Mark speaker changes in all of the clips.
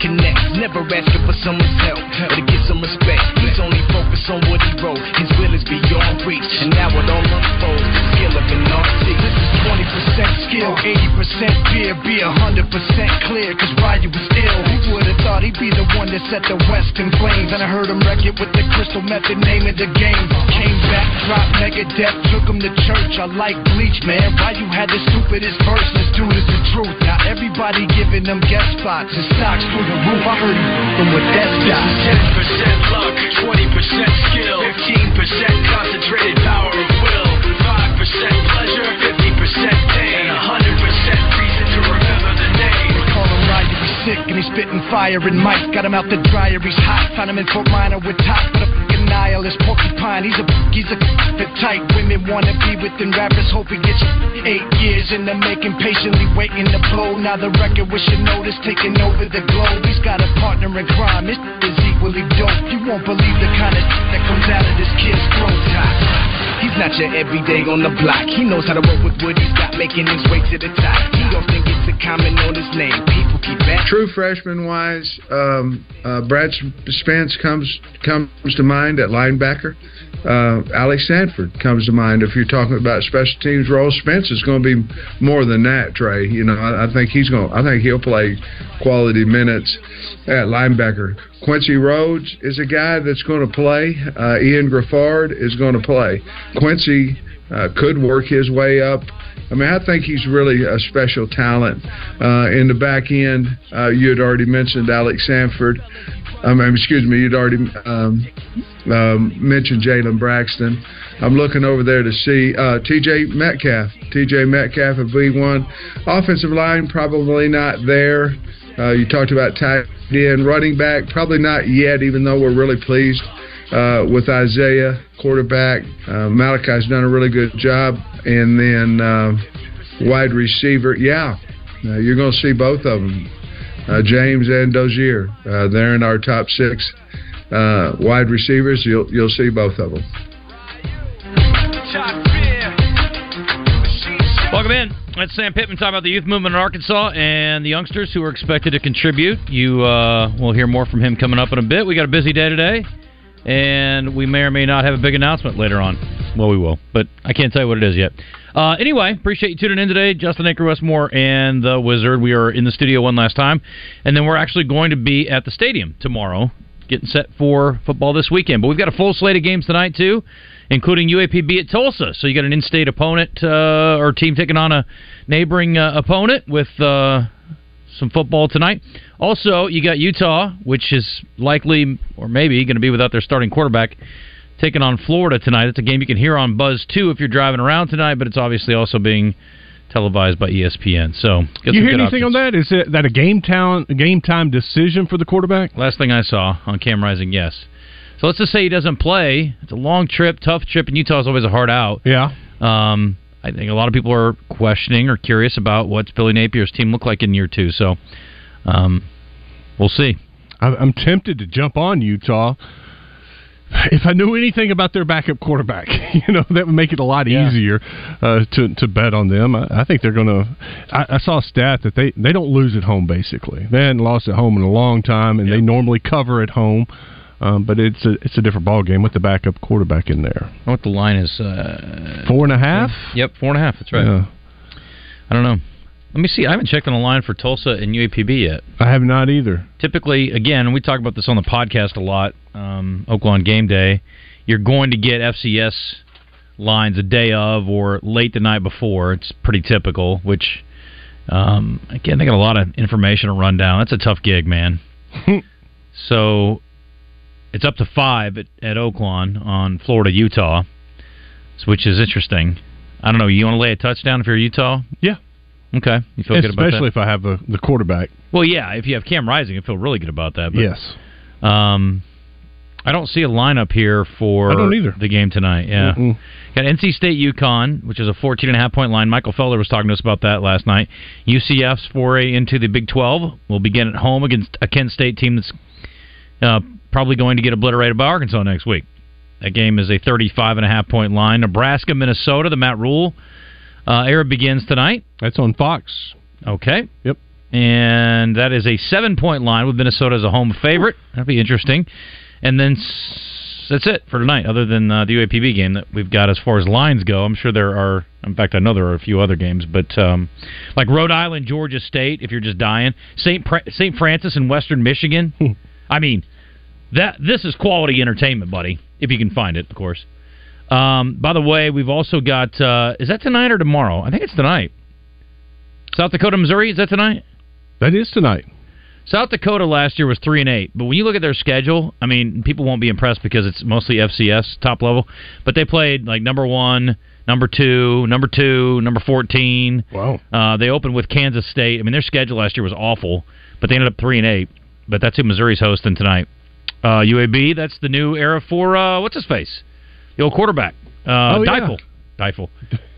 Speaker 1: Never asking for someone's help or to get some respect. He's only focused on what he wrote. His will is beyond reach, and now it all unfolds. This is 20% skill, 80% fear, be 100% clear, cause Ryu was ill. Who would've thought he'd be the one that set the West in flames? And I heard him wreck it with the crystal method, name of the game. Came back, dropped Megadeth, took him to church. I like Bleach, man. Ryu had the stupidest verse, this dude is the truth. Now everybody giving them guest spots and stocks through the roof. I heard him from with that stock.
Speaker 2: 10% luck, 20% skill, 15% concentrated power of will, and
Speaker 1: he's spitting fire and Mike got him out the dryer, he's hot. Found him in Fort Minor with top the fucking nihilist porcupine. He's a he's a the type women wanna be within rappers. Hope he gets eight years in the making, patiently waiting to blow. Now the record with your notice taking over the globe. He's got a partner in crime, his is equally dope. You won't believe the kind of that comes out of this kid's throat. He's not your everyday on the block. He knows how to work with what he's got, making his way to the top. He often gets a comment on his name. People keep asking.
Speaker 3: True freshman wise, um, uh, Brad Spence comes comes to mind at linebacker. Uh, Alex Sanford comes to mind if you're talking about special teams roles. Spence is going to be more than that, Trey. You know, I, I think he's going. I think he'll play quality minutes at linebacker. Quincy Rhodes is a guy that's going to play. Uh, Ian Graffard is going to play. Quincy uh, could work his way up. I mean, I think he's really a special talent. Uh, in the back end, uh, you had already mentioned Alex Sanford. Um, excuse me, you'd already um, um, mentioned Jalen Braxton. I'm looking over there to see uh, T.J. Metcalf. T.J. Metcalf of V1. Offensive line probably not there. Uh, you talked about tight end, running back probably not yet, even though we're really pleased uh, with Isaiah, quarterback. Uh, Malachi's done a really good job, and then uh, wide receiver. Yeah, you're going to see both of them, James and Dozier. Uh, they're in our top six uh, wide receivers. You'll you'll see both of them.
Speaker 4: Welcome in. That's Sam Pittman talking about the youth movement in Arkansas and the youngsters who are expected to contribute. You uh, will hear more from him coming up in a bit. We got a busy day today, and we may or may not have a big announcement later on. Well, we will, but I can't tell you what it is yet. Uh, anyway, appreciate you tuning in today. Justin Acree Wes Moore and the Wizard. We are in the studio one last time, and then we're actually going to be at the stadium tomorrow, getting set for football this weekend. But we've got a full slate of games tonight too, including UAPB at Tulsa. So you got an in-state opponent uh, or team taking on a neighboring uh, opponent with uh, some football tonight. Also, you got Utah, which is likely or maybe going to be without their starting quarterback taking on Florida tonight. It's a game you can hear on Buzz 2 if you're driving around tonight, but it's obviously also being televised by ESPN. So,
Speaker 5: you hear
Speaker 4: good
Speaker 5: anything
Speaker 4: options.
Speaker 5: on that? Is it that a game talent, game time decision for the quarterback?
Speaker 4: Last thing I saw on Cam Rising, yes. So let's just say he doesn't play. It's a long trip, tough trip, and Utah is always a hard out.
Speaker 5: Yeah.
Speaker 4: Um, I think a lot of people are questioning or curious about what Billy Napier's team look like in year two. So, um, we'll see.
Speaker 5: I- I'm tempted to jump on Utah if I knew anything about their backup quarterback, you know that would make it a lot
Speaker 4: Yeah.
Speaker 5: easier uh, to to bet on them. I, I think they're going to. I saw a stat that they they don't lose at home. Basically, they hadn't lost at home in a long time, and they normally cover at home. Um, but it's a it's a different ball game with the backup quarterback in there.
Speaker 4: I know what the line is. Uh,
Speaker 5: Four and a half.
Speaker 4: Yep, four and a half. That's right.
Speaker 5: Yeah.
Speaker 4: I don't know. Let me see. I haven't checked on the line for Tulsa and UAPB yet.
Speaker 5: I have not either.
Speaker 4: Typically, again, we talk about this on the podcast a lot. Um, Oaklawn game day, you're going to get FCS lines a day of or late the night before. It's pretty typical. Which, um, again, they got a lot of information to run down. That's a tough gig, man. so, it's up to five at, at Oaklawn on Florida Utah, which is interesting. I don't know. You want to lay a touchdown if you're Utah?
Speaker 5: Yeah.
Speaker 4: Okay. You feel good about that?
Speaker 5: Especially if I have the, the quarterback.
Speaker 4: Well, yeah. If you have Cam Rising, I feel really good about that. But,
Speaker 5: yes.
Speaker 4: Um, I don't see a lineup here for
Speaker 5: I don't either.
Speaker 4: the game tonight. Yeah.
Speaker 5: Mm-mm.
Speaker 4: Got NC State UConn, which is a 14 and a half point line. Michael Feller was talking to us about that last night. UCF's foray into the Big 12 will begin at home against a Kent State team that's uh, probably going to get obliterated by Arkansas next week. That game is a 35 and a half point line. Nebraska, Minnesota, the Matt Rhule uh, era begins tonight.
Speaker 5: That's on Fox.
Speaker 4: Okay.
Speaker 5: Yep.
Speaker 4: And that is a seven point line with Minnesota as a home favorite. That'd be interesting. And then s- that's it for tonight, other than uh, the UAPB game that we've got as far as lines go. I'm sure there are, in fact, I know there are a few other games, but um, like Rhode Island, Georgia State, if you're just dying, St. Pra- St. Francis and Western Michigan. I mean, that this is quality entertainment, buddy, if you can find it, of course. Um, by the way, we've also got, uh, is that tonight or tomorrow? I think it's tonight. South Dakota, Missouri, is that tonight?
Speaker 5: That is tonight.
Speaker 4: South Dakota last year was three and eight, but when you look at their schedule, I mean, people won't be impressed because it's mostly FCS top level. But they played like number one, number two, number two, number fourteen.
Speaker 5: Wow.
Speaker 4: Uh, they opened with Kansas State. I mean, their schedule last year was awful, but they ended up three and eight. But that's who Missouri's hosting tonight. Uh, UAB, that's the new era for uh, what's his face, the old quarterback, uh,
Speaker 5: Oh, yeah.
Speaker 4: Deifel. Deifel.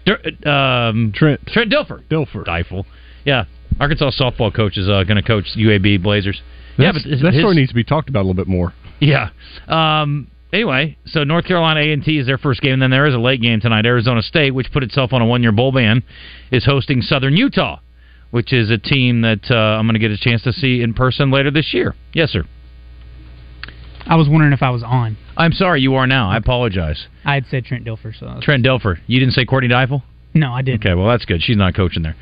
Speaker 4: Dur- um,
Speaker 5: Trent.
Speaker 4: Trent Dilfer.
Speaker 5: Dilfer.
Speaker 4: Deifel. Yeah, Arkansas softball coach is uh, going to coach UAB Blazers. yeah, but his-
Speaker 5: that story needs to be talked about a little bit more.
Speaker 4: yeah. Um, anyway, so North Carolina A and T is their first game, and then there is a late game tonight. Arizona State, which put itself on a one-year bowl ban, is hosting Southern Utah, which is a team that uh, I'm going to get a chance to see in person later this year. Yes, sir.
Speaker 6: I was wondering if I was on.
Speaker 4: I'm sorry, you are now. I apologize.
Speaker 6: I had said Trent Dilfer, so
Speaker 4: Trent Dilfer. You didn't say Courtney Deifel?
Speaker 6: no, I didn't.
Speaker 4: Okay, well that's good. She's not coaching there.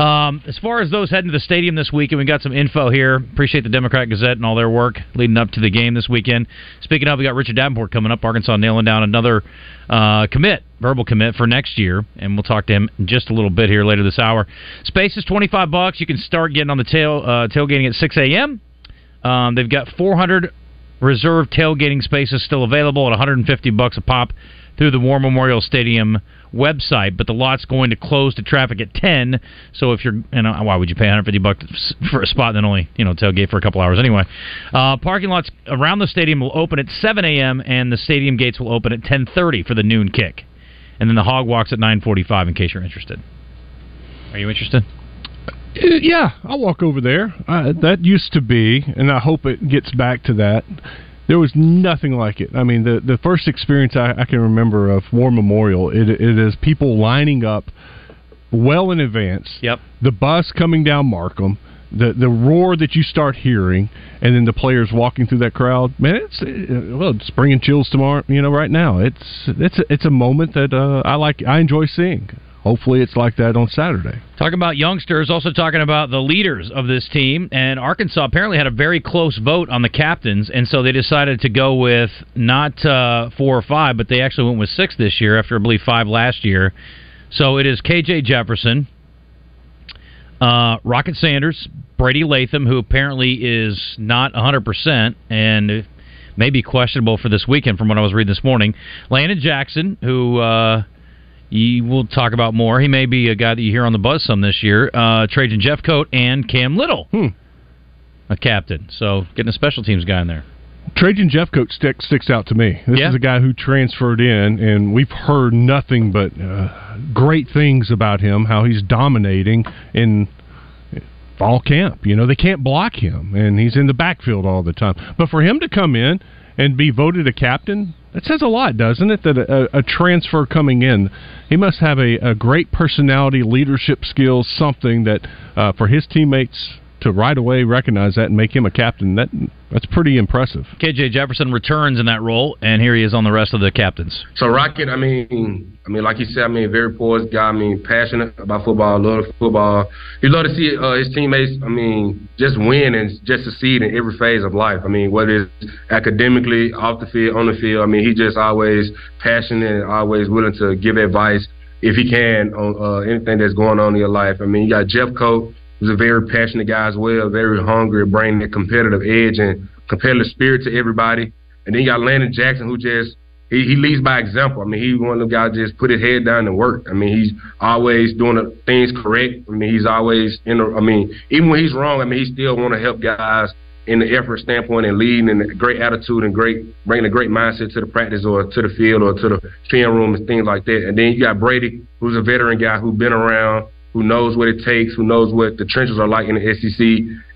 Speaker 4: Um, as far as those heading to the stadium this weekend, we got some info here. Appreciate the Democrat Gazette and all their work leading up to the game this weekend. Speaking of, we got Richard Davenport coming up. Arkansas nailing down another uh, commit, verbal commit for next year, and we'll talk to him in just a little bit here later this hour. Space is twenty five bucks. You can start getting on the tail uh, tailgating at six a.m. Um, they've got 400 reserved tailgating spaces still available at 150 bucks a pop through the War Memorial Stadium website, but the lot's going to close to traffic at 10. So if you're, you know, why would you pay 150 bucks for a spot and then only, you know, tailgate for a couple hours anyway? Uh, parking lots around the stadium will open at 7 a.m. and the stadium gates will open at 10:30 for the noon kick, and then the hog walks at 9:45 in case you're interested. Are you interested?
Speaker 5: Uh, Yeah, I'll walk over there. Uh, that used to be, and I hope it gets back to that. There was nothing like it. I mean, the the first experience I, I can remember of War Memorial, it, it is people lining up well in advance.
Speaker 4: Yep.
Speaker 5: The bus coming down Markham, the the roar that you start hearing, and then the players walking through that crowd. Man, it's uh, well, it's bringing chills tomorrow. You know, right now, it's it's a, it's a moment that uh, I like. I enjoy seeing. Hopefully, it's like that on Saturday.
Speaker 4: Talking about youngsters, also talking about the leaders of this team. And Arkansas apparently had a very close vote on the captains, and so they decided to go with not uh, four or five, but they actually went with six this year after I believe five last year. So it is KJ Jefferson, uh, Rocket Sanders, Brady Latham, who apparently is not 100% and may be questionable for this weekend from what I was reading this morning. Landon Jackson, who uh, you will talk about more. He may be a guy that you hear on the buzz some this year. Uh, Trajan Jeffcoat and Cam Little,
Speaker 5: Hmm.
Speaker 4: a captain. So getting a special teams guy in there.
Speaker 5: Trajan Jeffcoat stick, sticks out to me. This
Speaker 4: Yeah.
Speaker 5: is a guy who transferred in, and we've heard nothing but uh, great things about him. How he's dominating in fall camp. You know they can't block him, and he's in the backfield all the time. But for him to come in and be voted a captain. That says a lot, doesn't it? That a, a transfer coming in, he must have a, a great personality, leadership skills, something that uh, for his teammates to right away recognize that and make him a captain. That that's pretty impressive.
Speaker 4: KJ Jefferson returns in that role, and here he is on the rest of the captains.
Speaker 7: So Rocket, I mean, I mean, like you said, I mean, very poised guy. I mean, passionate about football, love football. He love to see uh, his teammates. I mean, just win and just succeed in every phase of life. I mean, whether it's academically, off the field, on the field. I mean, he just always passionate and always willing to give advice if he can on uh, anything that's going on in your life. I mean, you got Jeffcoat who's a very passionate guy as well, very hungry, bringing that competitive edge and competitive spirit to everybody. And then you got Landon Jackson, who just he, he leads by example. I mean, he's one of the guys just put his head down and work. I mean, he's always doing the things correct. I mean, he's always in. The, I mean, even when he's wrong, I mean, he still want to help guys in the effort standpoint and leading and great attitude and great bringing a great mindset to the practice or to the field or to the film room and things like that. And then you got Brady, who's a veteran guy who's been around who knows what it takes, who knows what the trenches are like in the SEC,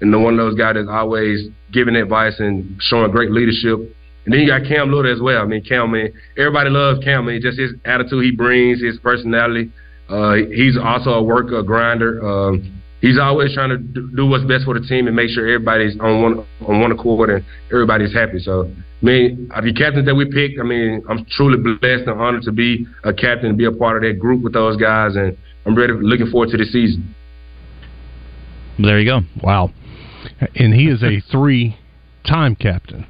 Speaker 7: and the one of those guys that's always giving advice and showing great leadership. And then you got Cam Little as well. I mean, Cam, man, everybody loves Cam, man. Just his attitude he brings, his personality. Uh, he's also a worker, a grinder. Um, he's always trying to do what's best for the team and make sure everybody's on one on one accord and everybody's happy. So, I mean, the captains that we picked, I mean, I'm truly blessed and honored to be a captain and be a part of that group with those guys. And I'm ready, looking forward to the season.
Speaker 4: There you go.
Speaker 5: Wow. And he is a three time captain.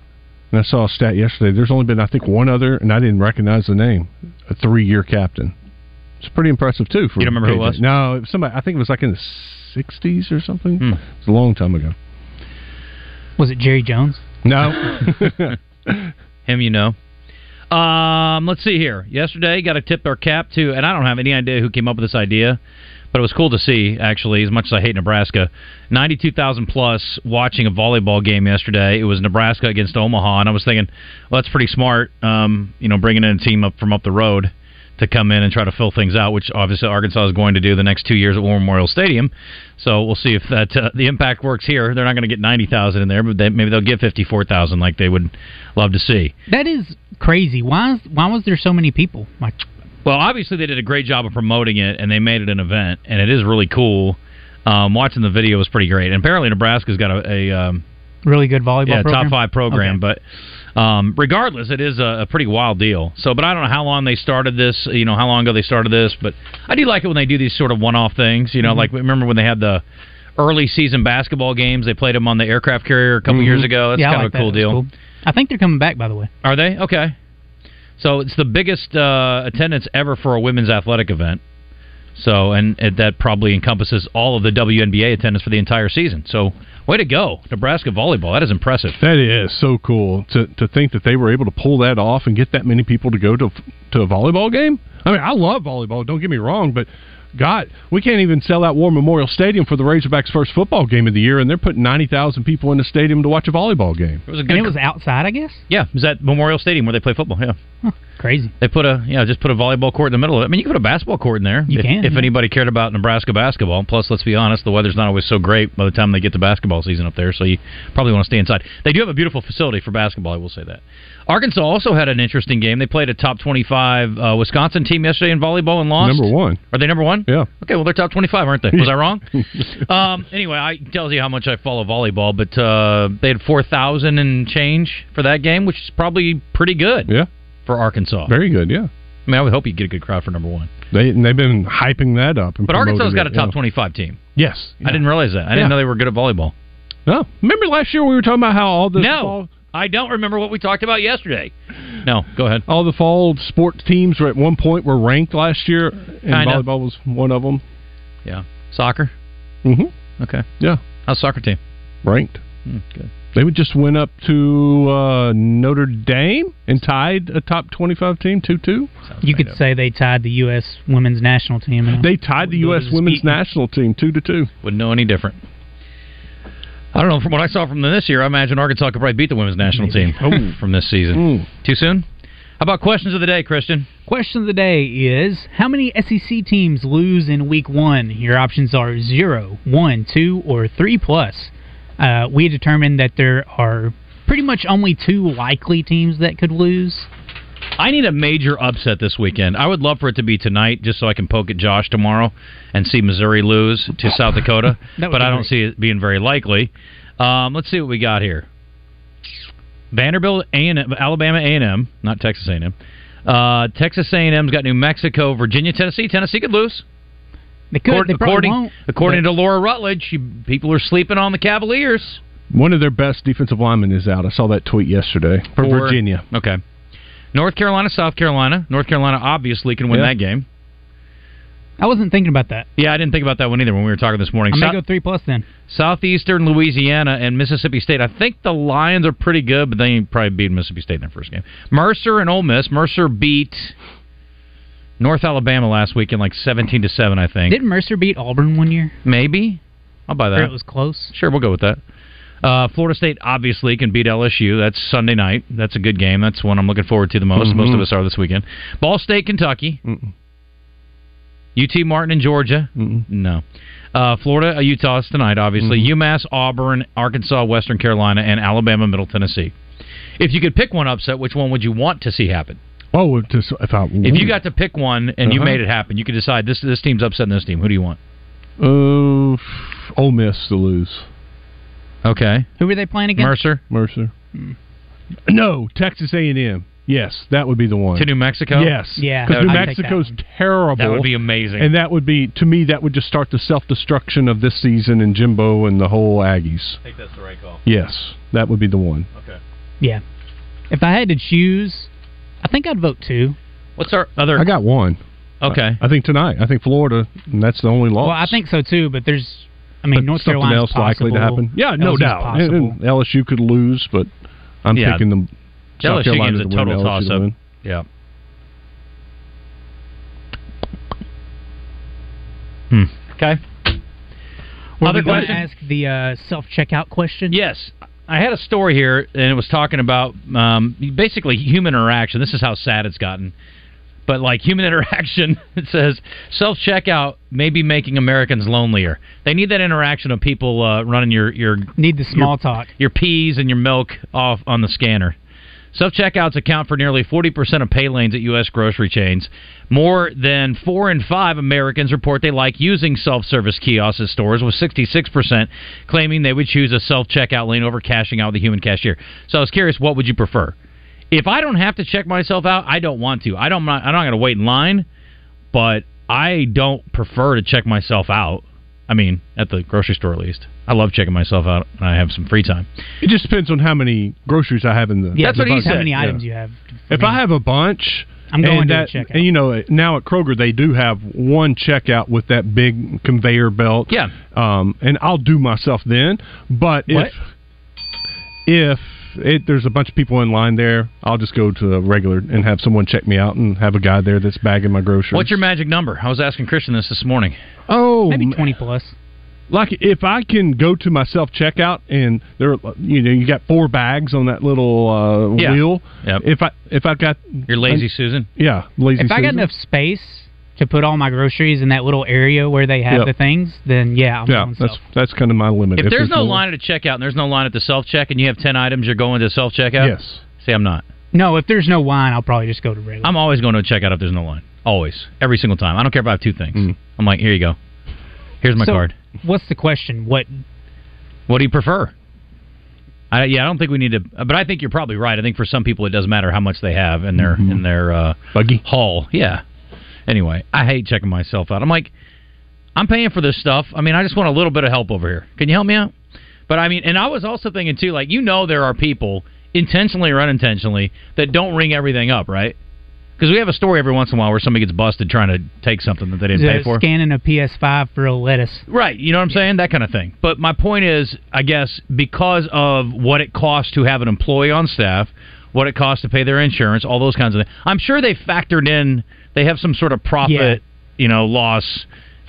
Speaker 5: And I saw a stat yesterday. There's only been, I think, one other, and I didn't recognize the name, a three year captain. It's pretty impressive, too. For
Speaker 4: you don't remember
Speaker 5: KJ.
Speaker 4: who it was?
Speaker 5: No, it was somebody, I think it was like in the 60s or something.
Speaker 4: Hmm.
Speaker 5: It was a long time ago.
Speaker 6: Was it Jerry Jones?
Speaker 5: No.
Speaker 4: Him, you know. Um, let's see here. Yesterday, got to tip our cap to, and I don't have any idea who came up with this idea, but it was cool to see, actually, as much as I hate Nebraska. 92,000 plus watching a volleyball game yesterday. It was Nebraska against Omaha, and I was thinking, well, that's pretty smart, um, you know, bringing in a team up from up the road to come in and try to fill things out, which obviously Arkansas is going to do the next two years at War Memorial Stadium. So we'll see if that uh, the impact works here. They're not going to get ninety thousand in there, but they, maybe they'll get fifty four thousand like they would love to see.
Speaker 6: That is crazy. Why? Is, why was there so many people? Like,
Speaker 4: Well, obviously they did a great job of promoting it, and they made it an event, and it is really cool. Um, watching the video was pretty great, and apparently Nebraska's got a, a um,
Speaker 6: really good volleyball.
Speaker 4: yeah
Speaker 6: program?
Speaker 4: top five program,
Speaker 6: Okay.
Speaker 4: but. Um, regardless, it is a, a pretty wild deal. So, but I don't know how long they started this. You know, how long ago they started this, but I do like it when they do these sort of one-off things. You know,
Speaker 6: Mhm.
Speaker 4: like remember when they had the early season basketball games? They played them on the aircraft carrier a couple
Speaker 6: Mhm.
Speaker 4: years ago. That's
Speaker 6: Yeah,
Speaker 4: kind
Speaker 6: like
Speaker 4: of a
Speaker 6: that.
Speaker 4: cool deal.
Speaker 6: cool. I think they're coming back. By the way,
Speaker 4: Are they okay? So it's the biggest uh, attendance ever for a women's athletic event. So and, and that probably encompasses all of the WNBA attendance for the entire season. So way to go, Nebraska volleyball. That is impressive.
Speaker 5: That is so cool to to think that they were able to pull that off and get that many people to go to to a volleyball game. I mean, I love volleyball. Don't get me wrong, but God, we can't even sell out War Memorial Stadium for the Razorbacks' first football game of the year, and they're putting ninety thousand people in the stadium to watch a volleyball game.
Speaker 4: It was a
Speaker 6: and it was outside. I guess.
Speaker 4: yeah, it was at Memorial Stadium where they play football. Yeah,
Speaker 6: Crazy.
Speaker 4: they put a yeah, just put a volleyball court in the middle of it. I mean, you could put a basketball court in there.
Speaker 6: You
Speaker 4: if,
Speaker 6: can,
Speaker 4: if
Speaker 6: yeah.
Speaker 4: anybody cared about Nebraska basketball. Plus, let's be honest, the weather's not always so great by the time they get to basketball season up there. So you probably want to stay inside. They do have a beautiful facility for basketball. I will say that. Arkansas also had an interesting game. They played a top twenty-five uh, Wisconsin team yesterday in volleyball and lost.
Speaker 5: Number one.
Speaker 4: Are they number one?
Speaker 5: Yeah.
Speaker 4: Okay, well they're top twenty-five, aren't they? Was I wrong? um, anyway, I tells you how much I follow volleyball, but uh, they had four thousand and change for that game, which is probably pretty good
Speaker 5: Yeah,
Speaker 4: for Arkansas.
Speaker 5: very good. Yeah,
Speaker 4: I mean, I would hope you get a good crowd for number one.
Speaker 5: they and they've been hyping that up. And
Speaker 4: But Arkansas's got a
Speaker 5: it,
Speaker 4: top
Speaker 5: yeah.
Speaker 4: twenty-five team.
Speaker 5: Yes,
Speaker 4: I didn't realize that. I didn't
Speaker 5: Yeah.
Speaker 4: know they were good at volleyball.
Speaker 5: No, remember last year we were talking about how all the
Speaker 4: no,
Speaker 5: fall,
Speaker 4: I don't remember what we talked about yesterday. No, go ahead.
Speaker 5: all the fall sports teams were at one point were ranked last year, and
Speaker 4: Kinda.
Speaker 5: volleyball was one of them.
Speaker 4: Yeah, soccer.
Speaker 5: Mm-hmm.
Speaker 4: Okay,
Speaker 5: Yeah,
Speaker 4: how's soccer team?
Speaker 5: ranked.
Speaker 4: Hmm, good.
Speaker 5: They would just went up to uh, Notre Dame and tied a top twenty-five team two-two.
Speaker 4: Sounds
Speaker 6: You could
Speaker 4: up.
Speaker 6: say they tied the U.S. women's national team.
Speaker 5: They tied the U.S. Women's national team two to two.
Speaker 4: wouldn't know any different. I don't know. From what I saw from them this year, I imagine Arkansas could probably beat the women's national team from this season.
Speaker 5: Mm.
Speaker 4: Too soon? How about questions of the day, Christian?
Speaker 6: Question of the day is How many SEC teams lose in week one? Your options are zero, one, two, or three plus. Uh, we determined that there are pretty much only two likely teams that could lose.
Speaker 4: I need a major upset this weekend. I would love for it to be tonight, just so I can poke at Josh tomorrow and see Missouri lose to South Dakota. But I don't
Speaker 6: great.
Speaker 4: see it being very likely. Um, let's see what we got here. Vanderbilt, A&M, Alabama, A and M, not Texas A and M. Uh, Texas A and M's got New Mexico, Virginia, Tennessee. Tennessee could lose.
Speaker 6: They could.
Speaker 4: According,
Speaker 6: they probably
Speaker 4: according,
Speaker 6: won't.
Speaker 4: according to Laura Rutledge, she, people are sleeping on the Cavaliers.
Speaker 5: One of their best defensive linemen is out. I saw that tweet yesterday for
Speaker 4: Or-
Speaker 5: Virginia.
Speaker 4: Okay. North Carolina, South Carolina. North Carolina obviously can win
Speaker 5: Yeah.
Speaker 4: that game.
Speaker 6: I wasn't thinking about that.
Speaker 4: Yeah, I didn't think about that one either when we were talking this morning.
Speaker 6: I'm
Speaker 4: Sou-
Speaker 6: gonna go three plus then.
Speaker 4: Southeastern Louisiana and Mississippi State. I think the Lions are pretty good, but they probably beat Mississippi State in their first game. Mercer and Ole Miss. Mercer beat North Alabama last week in like seventeen to seven. I think.
Speaker 6: Didn't Mercer beat Auburn one year?
Speaker 4: Maybe. I'll buy
Speaker 6: Or
Speaker 4: that.
Speaker 6: it was close.
Speaker 4: Sure, we'll go with that. Uh, Florida State obviously can beat LSU. That's Sunday night. That's a good game. That's one I'm looking forward to the most.
Speaker 5: Mhm.
Speaker 4: Most of us are this weekend. Ball State, Kentucky.
Speaker 5: Mm-mm.
Speaker 4: UT Martin in Georgia.
Speaker 5: Mm-mm.
Speaker 4: No. Uh, Florida, uh, Utah is tonight, obviously.
Speaker 5: Mm-hmm.
Speaker 4: UMass, Auburn, Arkansas, Western Carolina, and Alabama, Middle Tennessee. If you could pick one upset, which one would you want to see happen?
Speaker 5: Oh, to, if I
Speaker 4: If you got to pick one and you
Speaker 5: Uh-huh.
Speaker 4: made it happen, you could decide this this team's upsetting this team. Who do you want?
Speaker 5: uh, Ole Miss to lose.
Speaker 4: Okay,
Speaker 6: Who were they playing against?
Speaker 4: Mercer
Speaker 5: Mercer.
Speaker 4: Hmm.
Speaker 5: No, Texas A and M. Yes, that would be the one.
Speaker 4: to New Mexico.
Speaker 5: Yes,
Speaker 6: Yeah,
Speaker 5: because New
Speaker 6: I'd that
Speaker 5: Mexico's terrible.
Speaker 4: that would be amazing.
Speaker 5: and that would be to me that would just start the self destruction of this season and Jimbo and the whole Aggies.
Speaker 4: I think that's the right call.
Speaker 5: Yes, that would be the one.
Speaker 4: Okay.
Speaker 6: Yeah. If I had to choose, I think I'd vote two.
Speaker 4: What's our other?
Speaker 5: I got one.
Speaker 4: okay.
Speaker 5: I think tonight. I think Florida, and that's the only loss.
Speaker 6: Well, I think so too. But there's, I mean,
Speaker 5: But
Speaker 6: North
Speaker 5: something
Speaker 6: Carolina's
Speaker 5: else likely to happen. Yeah, no
Speaker 6: LSU's
Speaker 5: doubt.
Speaker 6: Possible.
Speaker 5: And- and LSU could lose, but I'm
Speaker 4: Yeah.
Speaker 5: picking them. South
Speaker 4: LSU
Speaker 5: Carolina
Speaker 4: game's a
Speaker 5: to win,
Speaker 4: total
Speaker 5: LSU to
Speaker 4: toss-up.
Speaker 5: win.
Speaker 4: Yeah. Hmm. Okay.
Speaker 6: Were
Speaker 4: Other
Speaker 6: we going to
Speaker 4: question?
Speaker 6: ask the uh, self checkout question?
Speaker 4: Yes. I had a story here, and it was talking about um, basically human interaction. This is how sad it's gotten. But like human interaction, it says self checkout may be making Americans lonelier. They need that interaction of people uh, running your your
Speaker 6: Need the small talk.
Speaker 4: your peas and your milk off on the scanner. Self checkouts account for nearly 40% of pay lanes at U.S. grocery chains. More than four in five Americans report they like using self service kiosks at stores, with 66% claiming they would choose a self checkout lane over cashing out with a human cashier. So I was curious, what would you prefer? If I don't have to check myself out, I don't want to. I don't. I'm not going to wait in line, but I don't prefer to check myself out. I mean, at the grocery store at least. I love checking myself out when I have some free time.
Speaker 5: It just depends on how many groceries I have in the.
Speaker 6: Yeah,
Speaker 4: That's what he
Speaker 6: depends How
Speaker 4: said,
Speaker 6: many
Speaker 5: yeah.
Speaker 6: items you have?
Speaker 5: If I have a bunch,
Speaker 6: I'm going
Speaker 5: and
Speaker 6: to
Speaker 5: that,
Speaker 6: the checkout.
Speaker 5: And you know, now at Kroger they do have one checkout with that big conveyor belt.
Speaker 4: Yeah.
Speaker 5: Um, and I'll do myself then. But
Speaker 4: What?
Speaker 5: if if it, there's a bunch of people in line there, I'll just go to a regular and have someone check me out and have a guy there that's bagging my groceries.
Speaker 4: What's your magic number? I was asking Christian this this morning.
Speaker 5: oh
Speaker 6: maybe twenty plus.
Speaker 5: like if I can go to my self checkout and there, you know, you got four bags on that little uh,
Speaker 4: Yeah.
Speaker 5: wheel.
Speaker 4: Yep.
Speaker 5: If I if I've got
Speaker 4: You're lazy, Susan.
Speaker 5: yeah, lazy.
Speaker 6: If I got enough space to put all my groceries in that little area where they have
Speaker 5: Yep.
Speaker 6: the things, then yeah, I'm
Speaker 5: yeah,
Speaker 6: going
Speaker 5: that's
Speaker 6: self.
Speaker 5: that's kind of my limit.
Speaker 4: If, there's no
Speaker 5: more-
Speaker 4: line at the checkout and there's no line at the self check and you have 10 items, you're going to self checkout?
Speaker 5: yes.
Speaker 4: See, I'm not.
Speaker 6: No, if there's no line, I'll probably just go to regular.
Speaker 4: I'm always going to a checkout if there's no line. Always. Every single time. I don't care if I have two things.
Speaker 5: Mm.
Speaker 4: I'm like, here you go. Here's my
Speaker 6: So,
Speaker 4: card.
Speaker 6: What's the question? What
Speaker 4: What do you prefer? I, yeah, I don't think we need to, but I think you're probably right. I think for some people it doesn't matter how much they have in their
Speaker 5: Mhm.
Speaker 4: in their uh,
Speaker 5: Buggy.
Speaker 4: haul. Yeah. Anyway, I hate checking myself out. I'm like, I'm paying for this stuff. I mean, I just want a little bit of help over here. Can you help me out? But I mean, and I was also thinking too, like you know, there are people intentionally or unintentionally that don't ring everything up, right? Because we have a story every once in a while where somebody gets busted trying to take something that they didn't pay for.
Speaker 6: scanning a PS5 for a lettuce?
Speaker 4: Right, you know what I'm saying? That kind of thing. But my point is, I guess, because of what it costs to have an employee on staff, what it costs to pay their insurance, all those kinds of things. I'm sure they factored in, they have some sort of profit, you know, loss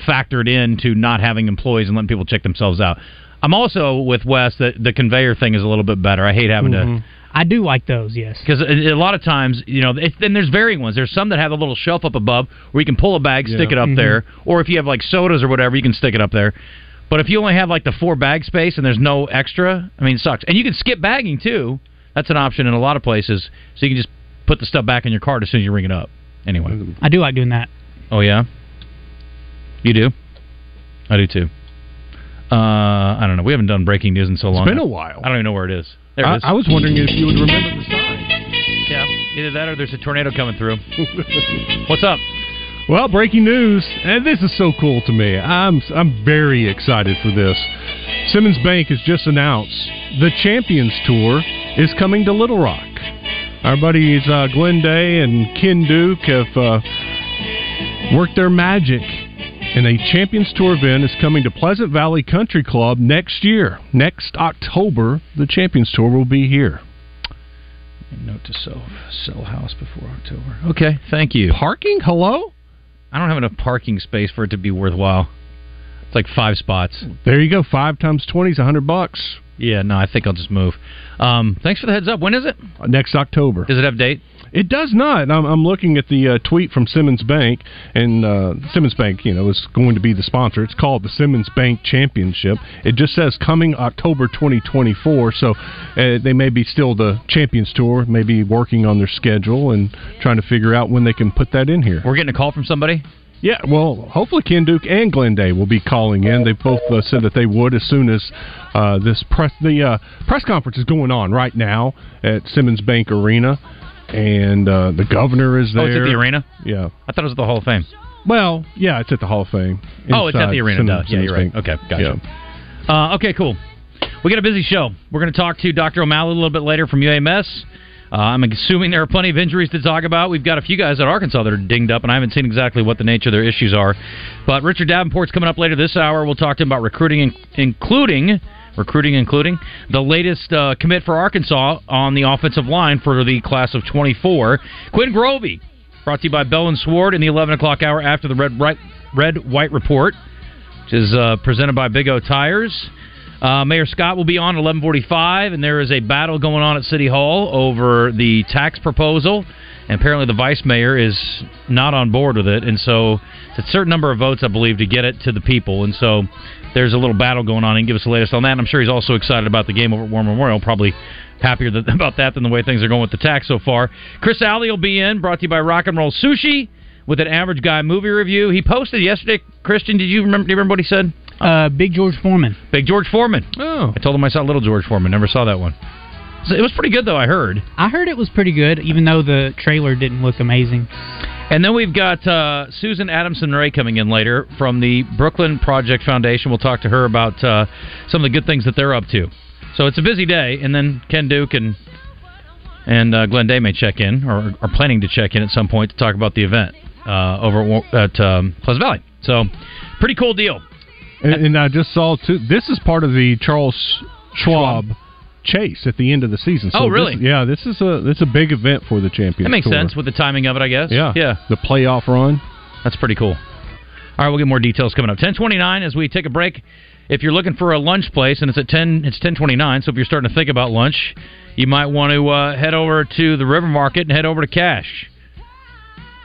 Speaker 4: factored into not having employees and letting people check themselves out. I'm also with Wes that the conveyor thing is a little bit better. I hate having
Speaker 5: Mhm.
Speaker 4: to
Speaker 6: I do like those. Yes.
Speaker 4: because a, a lot of times, you know, it, then there's varying ones. There's some that have a little shelf up above where you can pull a bag, stick it up
Speaker 6: Mhm.
Speaker 4: there, or if you have like sodas or whatever, you can stick it up there. But if you only have like the four bag space and there's no extra, I mean, it sucks. And you can skip bagging too. That's an option in a lot of places, so you can just put the stuff back in your cart as soon as you ring it up. Anyway,
Speaker 6: I do like doing that.
Speaker 4: oh yeah, you do. I do too. Uh, I don't know. We haven't done breaking news in so long.
Speaker 5: It's been a while.
Speaker 4: I don't even know where it is. There
Speaker 5: I,
Speaker 4: is.
Speaker 5: I was wondering if you would remember the sign.
Speaker 4: yeah, either that or there's a tornado coming through. What's up?
Speaker 5: Well, breaking news, and this is so cool to me. I'm I'm very excited for this. Simmons Bank has just announced the Champions Tour is coming to Little Rock. Our buddies uh, Glenn Day and Ken Duke have uh, worked their magic, and a Champions Tour event is coming to Pleasant Valley Country Club next year. Next October, the Champions Tour will be here.
Speaker 4: Note to self: sell house before October. Okay, thank you.
Speaker 5: Parking? Hello?
Speaker 4: I don't have enough parking space for it to be worthwhile. It's like five spots.
Speaker 5: There you go. Five times twenty is a hundred bucks.
Speaker 4: Yeah, no, I think I'll just move. Um, thanks for the heads up. When is it?
Speaker 5: Next October.
Speaker 4: Does it have date?
Speaker 5: It does not. I'm, I'm looking at the uh, tweet from Simmons Bank, and uh, Simmons Bank, you know, is going to be the sponsor. It's called the Simmons Bank Championship. It just says coming October 2024, so uh, they may be still the Champions Tour, maybe working on their schedule and trying to figure out when they can put that in here.
Speaker 4: We're getting a call from somebody.
Speaker 5: Yeah, well, hopefully Ken Duke and Glenn Day will be calling in. They both uh, said that they would as soon as uh, this press the uh, press conference is going on right now at Simmons Bank Arena, and uh, the governor is there.
Speaker 4: Oh, it's at the arena.
Speaker 5: Yeah.
Speaker 4: I thought it was at the Hall of Fame.
Speaker 5: Well, yeah, it's at the Hall of Fame.
Speaker 4: oh, it's at the arena.
Speaker 5: Simmons-
Speaker 4: Yeah, you're right.
Speaker 5: Simmons
Speaker 4: Okay, gotcha.
Speaker 5: Yeah.
Speaker 4: Uh, okay, cool. We got a busy show. We're going to talk to Dr. O'Malley a little bit later from UAMS. Uh, I'm assuming there are plenty of injuries to talk about. We've got a few guys at Arkansas that are dinged up, and I haven't seen exactly what the nature of their issues are. But Richard Davenport's coming up later this hour. We'll talk to him about recruiting, including recruiting, including the latest uh, commit for Arkansas on the offensive line for the class of 24. Quinn Grovey, brought to you by Bell and Sword in the 11 o'clock hour after the red, right, red white report, which is uh, presented by Big O Tires. Uh, Mayor Scott will be on 11:45, and there is a battle going on at City Hall over the tax proposal. And apparently, the vice mayor is not on board with it, and so it's a certain number of votes, I believe, to get it to the people. And so there's a little battle going on. And give us the latest on that. And I'm sure he's also excited about the game over at War Memorial. Probably happier that, about that than the way things are going with the tax so far. Chris Alley will be in, brought to you by Rock and Roll Sushi with an average guy movie review. He posted yesterday. Christian, did you remember? Do you remember what he said?
Speaker 6: Uh, Big George Foreman.
Speaker 4: Big George Foreman.
Speaker 5: Oh.
Speaker 4: I told him I saw Little George Foreman. Never saw that one. So it was pretty good, though. I heard.
Speaker 6: I heard it was pretty good, even though the trailer didn't look amazing.
Speaker 4: And then we've got uh, Susan Adamson Ray coming in later from the Brooklyn Project Foundation. We'll talk to her about uh, some of the good things that they're up to. So it's a busy day, and then Ken Duke and and uh, Glenn Day may check in or are planning to check in at some point to talk about the event uh, over at, um, Pleasant Valley. So pretty cool deal.
Speaker 5: And, and I just saw too. This is part of the Charles Schwab chase at the end of the season. So
Speaker 4: Oh,
Speaker 5: this-
Speaker 4: really?
Speaker 5: yeah, this is a this is a big event for the champions.
Speaker 4: That makes
Speaker 5: Tour.
Speaker 4: sense with the timing of it, I guess.
Speaker 5: Yeah,
Speaker 4: yeah.
Speaker 5: The playoff run.
Speaker 4: That's pretty cool. All right, we'll get more details coming up. Ten twenty nine as we take a break. If you're looking for a lunch place and it's at ten, it's ten twenty nine. So if you're starting to think about lunch, you might want to uh, head over to the River Market and head over to Cache.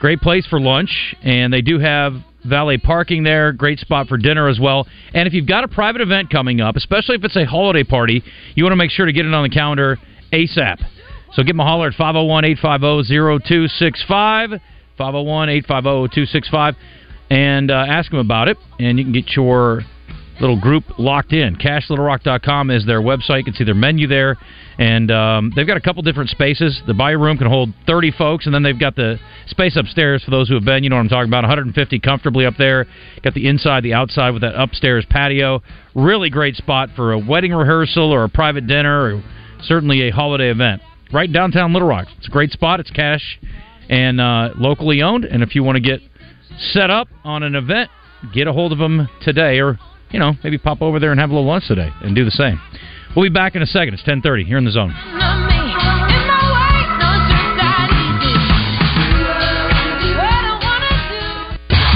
Speaker 4: Great place for lunch, and they do have valet parking there. Great spot for dinner as well. And if you've got a private event coming up, especially if it's a holiday party, you want to make sure to get it on the calendar ASAP. So give them a holler at 501 850 0265. 501 850 0265 and uh, ask them about it, and you can get your little group locked in. CacheLittleRock.com is their website. You can see their menu there, and um, they've got a couple different spaces. The buy room can hold 30 folks, and then they've got the space upstairs for those who have been. You know what I'm talking about? 150 comfortably up there. Got the inside, the outside with that upstairs patio. Really great spot for a wedding rehearsal or a private dinner, or certainly a holiday event. Right downtown Little Rock. It's a great spot. It's Cache and uh, locally owned. And if you want to get set up on an event, get a hold of them today, or you know maybe pop over there and have a little lunch today and do the same. We'll be back in a second. It's 10:30 here in the zone.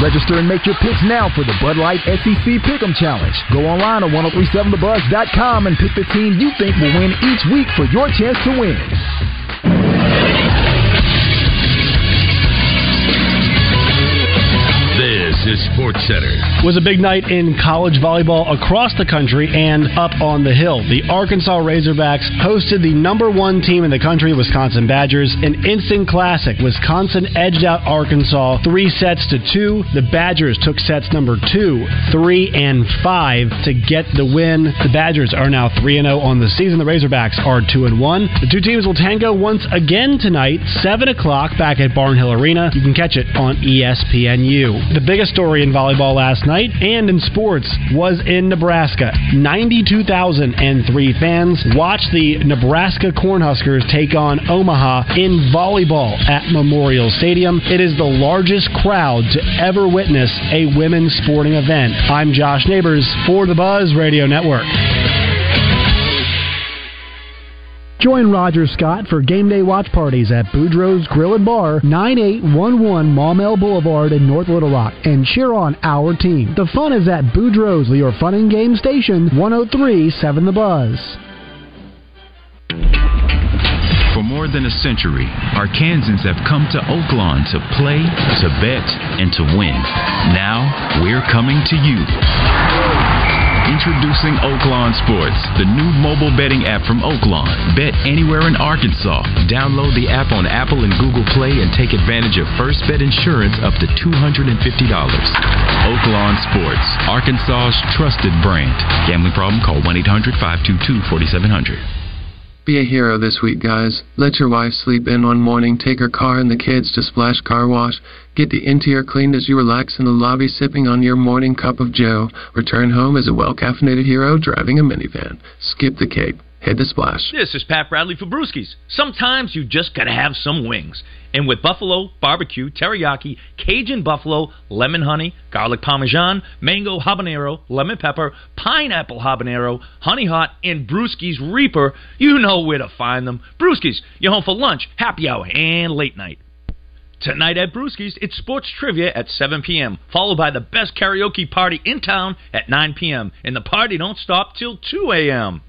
Speaker 8: Register and make your picks now for the Bud Light SEC Pick'em Challenge. Go online at 1037thebuzz.com and pick the team you think will win each week for your chance to win.
Speaker 9: Sports Center.
Speaker 10: was a big night in college volleyball across the country and up on the hill. The Arkansas Razorbacks hosted the number one team in the country, Wisconsin Badgers, an instant classic. Wisconsin edged out Arkansas three sets to two. The Badgers took sets number two, three, and five to get the win. The Badgers are now 3 0 on the season. The Razorbacks are 2 and 1. The two teams will tango once again tonight, 7 o'clock, back at Barnhill Arena. You can catch it on ESPNU. The biggest story in volleyball last night and in sports was in Nebraska. 92,003 fans watched the Nebraska Cornhuskers take on Omaha in volleyball at Memorial Stadium. It is the largest crowd to ever witness a women's sporting event. I'm Josh Neighbors for the Buzz Radio Network. Join Roger Scott for game day watch parties at Boudreaux's Grill and Bar, 9811 Maumelle Boulevard in North Little Rock, and cheer on our team. The fun is at Boudreaux's, your fun and game station, 1037 The Buzz.
Speaker 11: For more than a century, Arkansans have come to Oaklawn to play, to bet, and to win. Now, we're coming to you. Introducing Oaklawn Sports, the new mobile betting app from Oaklawn. Bet anywhere in Arkansas. Download the app on Apple and Google Play and take advantage of first bet insurance up to $250. Oaklawn Sports, Arkansas's trusted brand. Gambling problem? Call 1 800 522 4700.
Speaker 12: Be a hero this week, guys. Let your wife sleep in one morning, take her car and the kids to Splash Car Wash, get the interior cleaned as you relax in the lobby sipping on your morning cup of joe, return home as a well-caffeinated hero driving a minivan. Skip the cake. Head to Splash.
Speaker 13: This is Pat Bradley for Brewskis. Sometimes you just gotta have some wings. And with buffalo, barbecue, teriyaki, Cajun buffalo, lemon honey, garlic parmesan, mango habanero, lemon pepper, pineapple habanero, honey hot, and Brewskis Reaper, you know where to find them. Brewskis, you're home for lunch, happy hour, and late night. Tonight at Brewski's, it's sports trivia at 7 p.m., followed by the best karaoke party in town at 9 p.m. And the party don't stop till 2 a.m.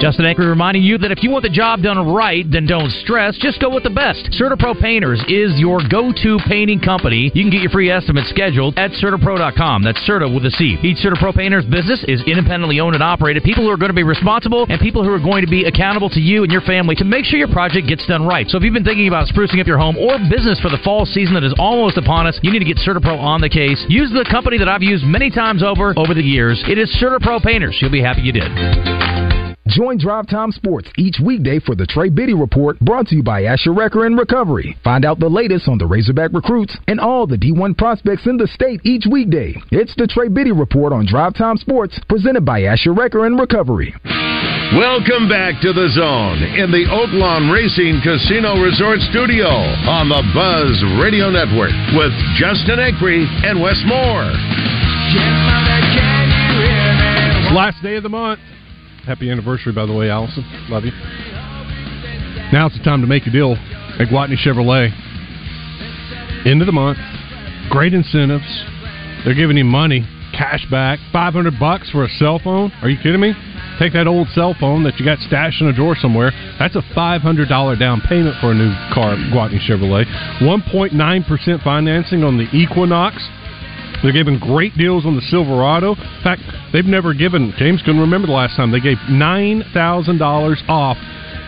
Speaker 4: Justin Acree reminding you that if you want the job done right, then don't stress. Just go with the best. CertaPro Painters is your go-to painting company. You can get your free estimate scheduled at CertaPro.com. That's Certa with a C. Each CertaPro Painters business is independently owned and operated. People who are going to be responsible and people who are going to be accountable to you and your family to make sure your project gets done right. So if you've been thinking about sprucing up your home or business for the fall season that is almost upon us, you need to get CertaPro on the case. Use the company that I've used many times over over the years. It is CertaPro Painters. You'll be happy you did.
Speaker 8: Join Drive Time Sports each weekday for the Trey Biddy Report, brought to you by Asher Wrecker and Recovery. Find out the latest on the Razorback recruits and all the D1 prospects in the state each weekday. It's the Trey Biddy Report on Drive Time Sports, presented by Asher Wrecker and Recovery.
Speaker 9: Welcome back to the zone in the Oaklawn Racing Casino Resort Studio on the Buzz Radio Network with Justin Acree and Wes Moore.
Speaker 5: Last day of the month. Happy anniversary, by the way, Allison. Love you. Now it's the time to make a deal at Gwatney Chevrolet. End of the month. Great incentives. They're giving you money, cash back, 500 bucks for a cell phone. Are you kidding me? Take that old cell phone that you got stashed in a drawer somewhere. That's a $500 down payment for a new car at Gwatney Chevrolet. 1.9% financing on the Equinox. They're giving great deals on the Silverado. In fact, they've never given, James can remember the last time, they gave $9,000 off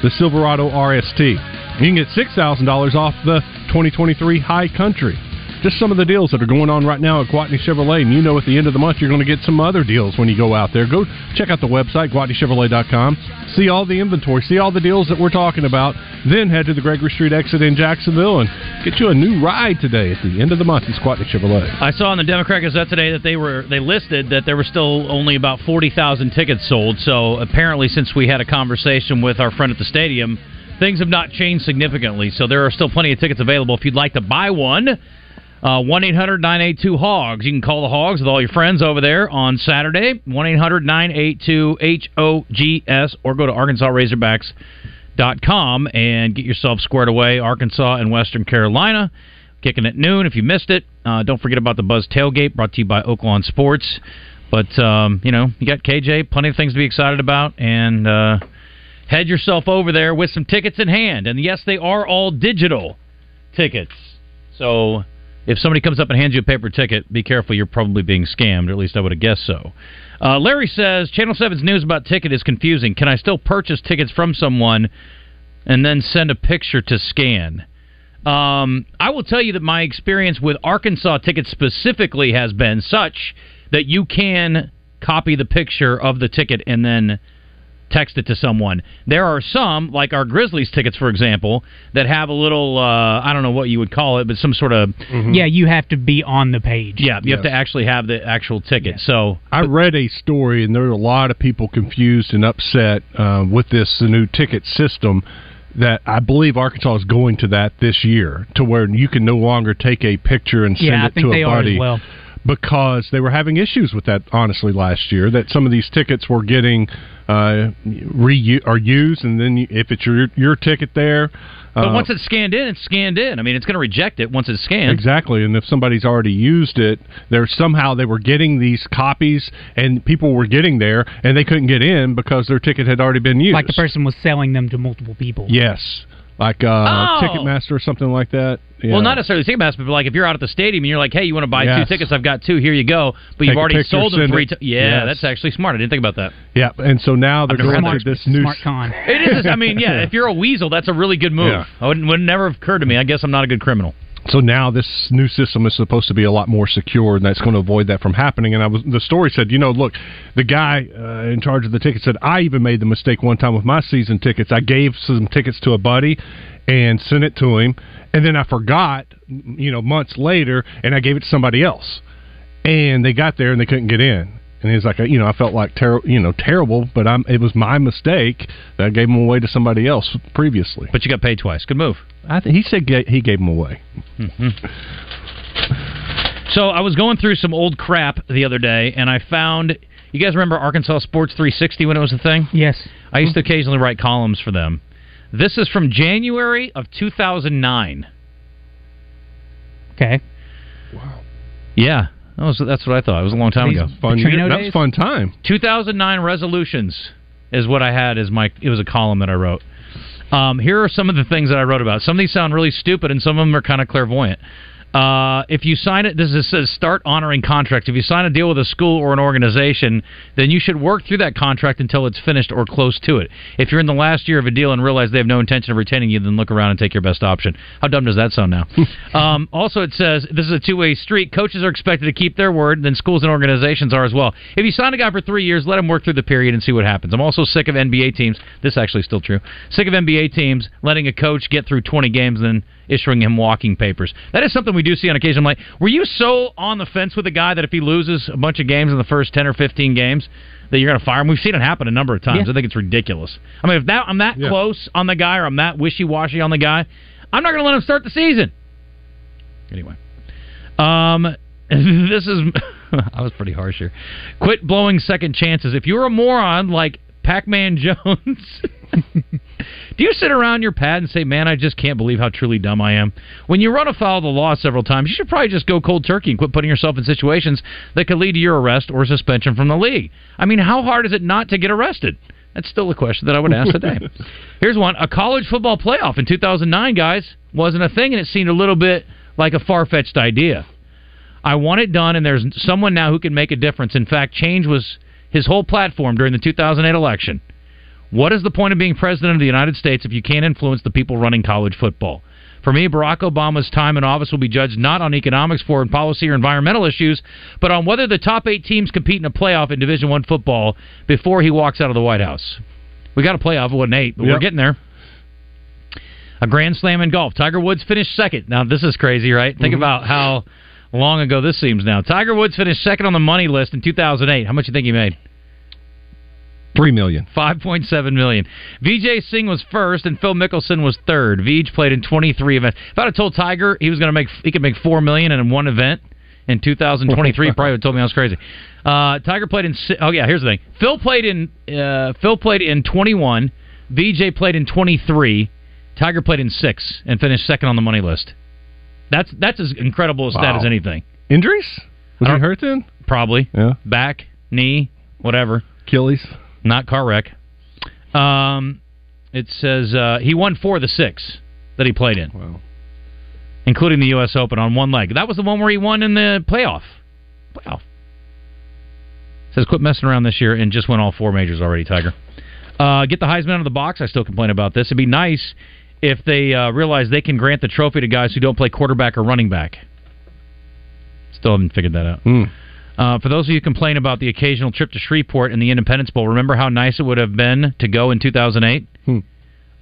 Speaker 5: the Silverado RST. You can get $6,000 off the 2023 High Country. Just some of the deals that are going on right now at Gwatney Chevrolet. And you know at the end of the month you're going to get some other deals when you go out there. Go check out the website, GwatneyChevrolet.com. See all the inventory. See all the deals that we're talking about. Then head to the Gregory Street exit in Jacksonville and get you a new ride today at the end of the month. It's Gwatney Chevrolet.
Speaker 4: I saw in the Democrat Gazette today that they were they listed that there were still only about forty thousand tickets sold. So apparently, since we had a conversation with our friend at the stadium, things have not changed significantly. So there are still plenty of tickets available if you'd like to buy one. Uh, one eight hundred nine eight two hogs. You can call the hogs with all your friends over there on Saturday. One eight hundred nine eight two H O G S or go to ArkansasRazorbacks.com and get yourself squared away. Arkansas and Western Carolina kicking at noon. If you missed it, uh, don't forget about the Buzz Tailgate brought to you by Oaklawn Sports. But um, you know, you got KJ, plenty of things to be excited about, and uh, head yourself over there with some tickets in hand. And yes, they are all digital tickets. So if somebody comes up and hands you a paper ticket, be careful. You're probably being scammed, or at least I would have guessed so. Uh, Larry says Channel 7's news about ticket is confusing. Can I still purchase tickets from someone and then send a picture to scan? Um, I will tell you that my experience with Arkansas tickets specifically has been such that you can copy the picture of the ticket and then text it to someone. There are some, like our Grizzlies tickets, for example, that have a little, uh, I don't know what you would call it, but some sort of.
Speaker 6: Yeah, you have to be on the page.
Speaker 4: Yeah, you have to actually have the actual ticket. So
Speaker 5: I read a story, and there are a lot of people confused and upset uh, with this the new ticket system. That I believe Arkansas is going to that this year, to where you can no longer take a picture and send
Speaker 6: Yeah, I
Speaker 5: it
Speaker 6: think
Speaker 5: to
Speaker 6: they
Speaker 5: a
Speaker 6: are as
Speaker 5: buddy.
Speaker 6: well.
Speaker 5: Because they were having issues with that, honestly, last year. That some of these tickets were getting uh, re or used, and then you, if it's your your ticket there,
Speaker 4: But
Speaker 5: uh,
Speaker 4: once it's scanned in, it's scanned in. I mean, it's going to reject it once it's scanned.
Speaker 5: Exactly, and if somebody's already used it, there somehow they were getting these copies, and people were getting there, and they couldn't get in because their ticket had already been used.
Speaker 6: Like the person was selling them to multiple people.
Speaker 5: yes, like uh,
Speaker 4: Oh!
Speaker 5: Ticketmaster or something like that. Yeah.
Speaker 4: Well, not necessarily Ticketmaster, but like if you're out at the stadium and you're like, "Hey, you want to buy
Speaker 5: Yes.
Speaker 4: two tickets? I've got two. Here you go." But
Speaker 5: Take
Speaker 4: you've already
Speaker 5: picture,
Speaker 4: sold them three
Speaker 5: it.
Speaker 4: times. Yeah,
Speaker 5: Yes.
Speaker 4: that's actually smart. I didn't think about that.
Speaker 5: Yeah, and so now they're going
Speaker 4: had
Speaker 5: to this new.
Speaker 6: Smart con.
Speaker 4: It is. I mean, yeah. If you're a weasel, that's a really good move.
Speaker 5: Yeah.
Speaker 4: I wouldn't would never have occurred to me. I guess I'm not a good criminal.
Speaker 5: So now this new system is supposed to be a lot more secure, and that's going to avoid that from happening. And I was the story said, you know, look, the guy uh, in charge of the tickets said I even made the mistake one time with my season tickets. I gave some tickets to a buddy and sent it to him, and then I forgot, you know, months later, and I gave it to somebody else, and they got there and they couldn't get in. And he was like, you know, I felt like ter- you know terrible, but I'm, it was my mistake that I gave him away to somebody else previously.
Speaker 4: But you got paid twice. Good move.
Speaker 5: I th- he said ga- he gave him away. Mm-hmm.
Speaker 4: So I was going through some old crap the other day, and I found. You guys remember Arkansas Sports 360 when it was a thing?
Speaker 6: Yes.
Speaker 4: I used to occasionally write columns for them. This is from January of 2009.
Speaker 6: Okay.
Speaker 4: Wow. Yeah, was, that's what I thought. It was a long time
Speaker 6: These
Speaker 4: ago.
Speaker 5: Fun,
Speaker 6: Petrino
Speaker 5: that was fun time.
Speaker 4: 2009 resolutions is what I had as my. It was a column that I wrote. Um, here are some of the things that I wrote about. Some of these sound really stupid, and some of them are kind of clairvoyant. Uh, if you sign it, this is, says start honoring contracts. If you sign a deal with a school or an organization, then you should work through that contract until it's finished or close to it. If you're in the last year of a deal and realize they have no intention of retaining you, then look around and take your best option. How dumb does that sound now? um, also, it says this is a two way street. Coaches are expected to keep their word, then schools and organizations are as well. If you sign a guy for three years, let him work through the period and see what happens. I'm also sick of NBA teams. This is actually still true. Sick of NBA teams letting a coach get through 20 games and then issuing him walking papers. That is something we do see on occasion. I'm like, were you so on the fence with a guy that if he loses a bunch of games in the first 10 or 15 games, that you're going to fire him? We've seen it happen a number of times.
Speaker 6: Yeah.
Speaker 4: I think it's ridiculous. I mean, if that I'm that close on the guy or I'm that wishy washy on the guy, I'm not going to let him start the season. Anyway, um, this is I was pretty harsh here. Quit blowing second chances. If you're a moron like Pac-Man Jones. Do you sit around your pad and say, "Man, I just can't believe how truly dumb I am"? When you run afoul of the law several times, you should probably just go cold turkey and quit putting yourself in situations that could lead to your arrest or suspension from the league. I mean, how hard is it not to get arrested? That's still a question that I would ask today. Here's one: A college football playoff in 2009, guys, wasn't a thing, and it seemed a little bit like a far-fetched idea. I want it done, and there's someone now who can make a difference. In fact, change was his whole platform during the 2008 election. What is the point of being president of the United States if you can't influence the people running college football? For me, Barack Obama's time in office will be judged not on economics, foreign policy, or environmental issues, but on whether the top eight teams compete in a playoff in Division One football before he walks out of the White House. We got a playoff, it wasn't eight, but we're getting there. A grand slam in golf. Tiger Woods finished second. Now this is crazy, right? Think mm-hmm. about how long ago this seems now. Tiger Woods finished second on the money list in 2008. How much do you think he made?
Speaker 5: Three million.
Speaker 4: Five point seven million. Vijay Singh was first, and Phil Mickelson was third. Vij played in twenty three events. If I'd have told Tiger he was going to make he could make four million in one event in two thousand twenty three, probably would have told me I was crazy. Uh, Tiger played in. Oh yeah, here's the thing. Phil played in. Uh, Phil played in twenty one. VJ played in twenty three. Tiger played in six and finished second on the money list. That's that's as incredible a stat
Speaker 5: Wow.
Speaker 4: as anything.
Speaker 5: Injuries? Was he hurt then?
Speaker 4: Probably
Speaker 5: Yeah.
Speaker 4: back, knee, whatever.
Speaker 5: Achilles.
Speaker 4: Not car wreck. Um, it says uh, he won four of the six that he played in.
Speaker 5: Wow.
Speaker 4: including the U.S. Open, on one leg. That was the one where he won in the playoff. Playoff. Says quit messing around this year and just win all four majors already, Tiger. Uh, get the Heisman out of the box. I still complain about this. It'd be nice if they uh, realize they can grant the trophy to guys who don't play quarterback or running back. Still haven't figured that out. Uh, for those of you who complain about the occasional trip to Shreveport and the Independence Bowl, remember how nice it would have been to go in 2008?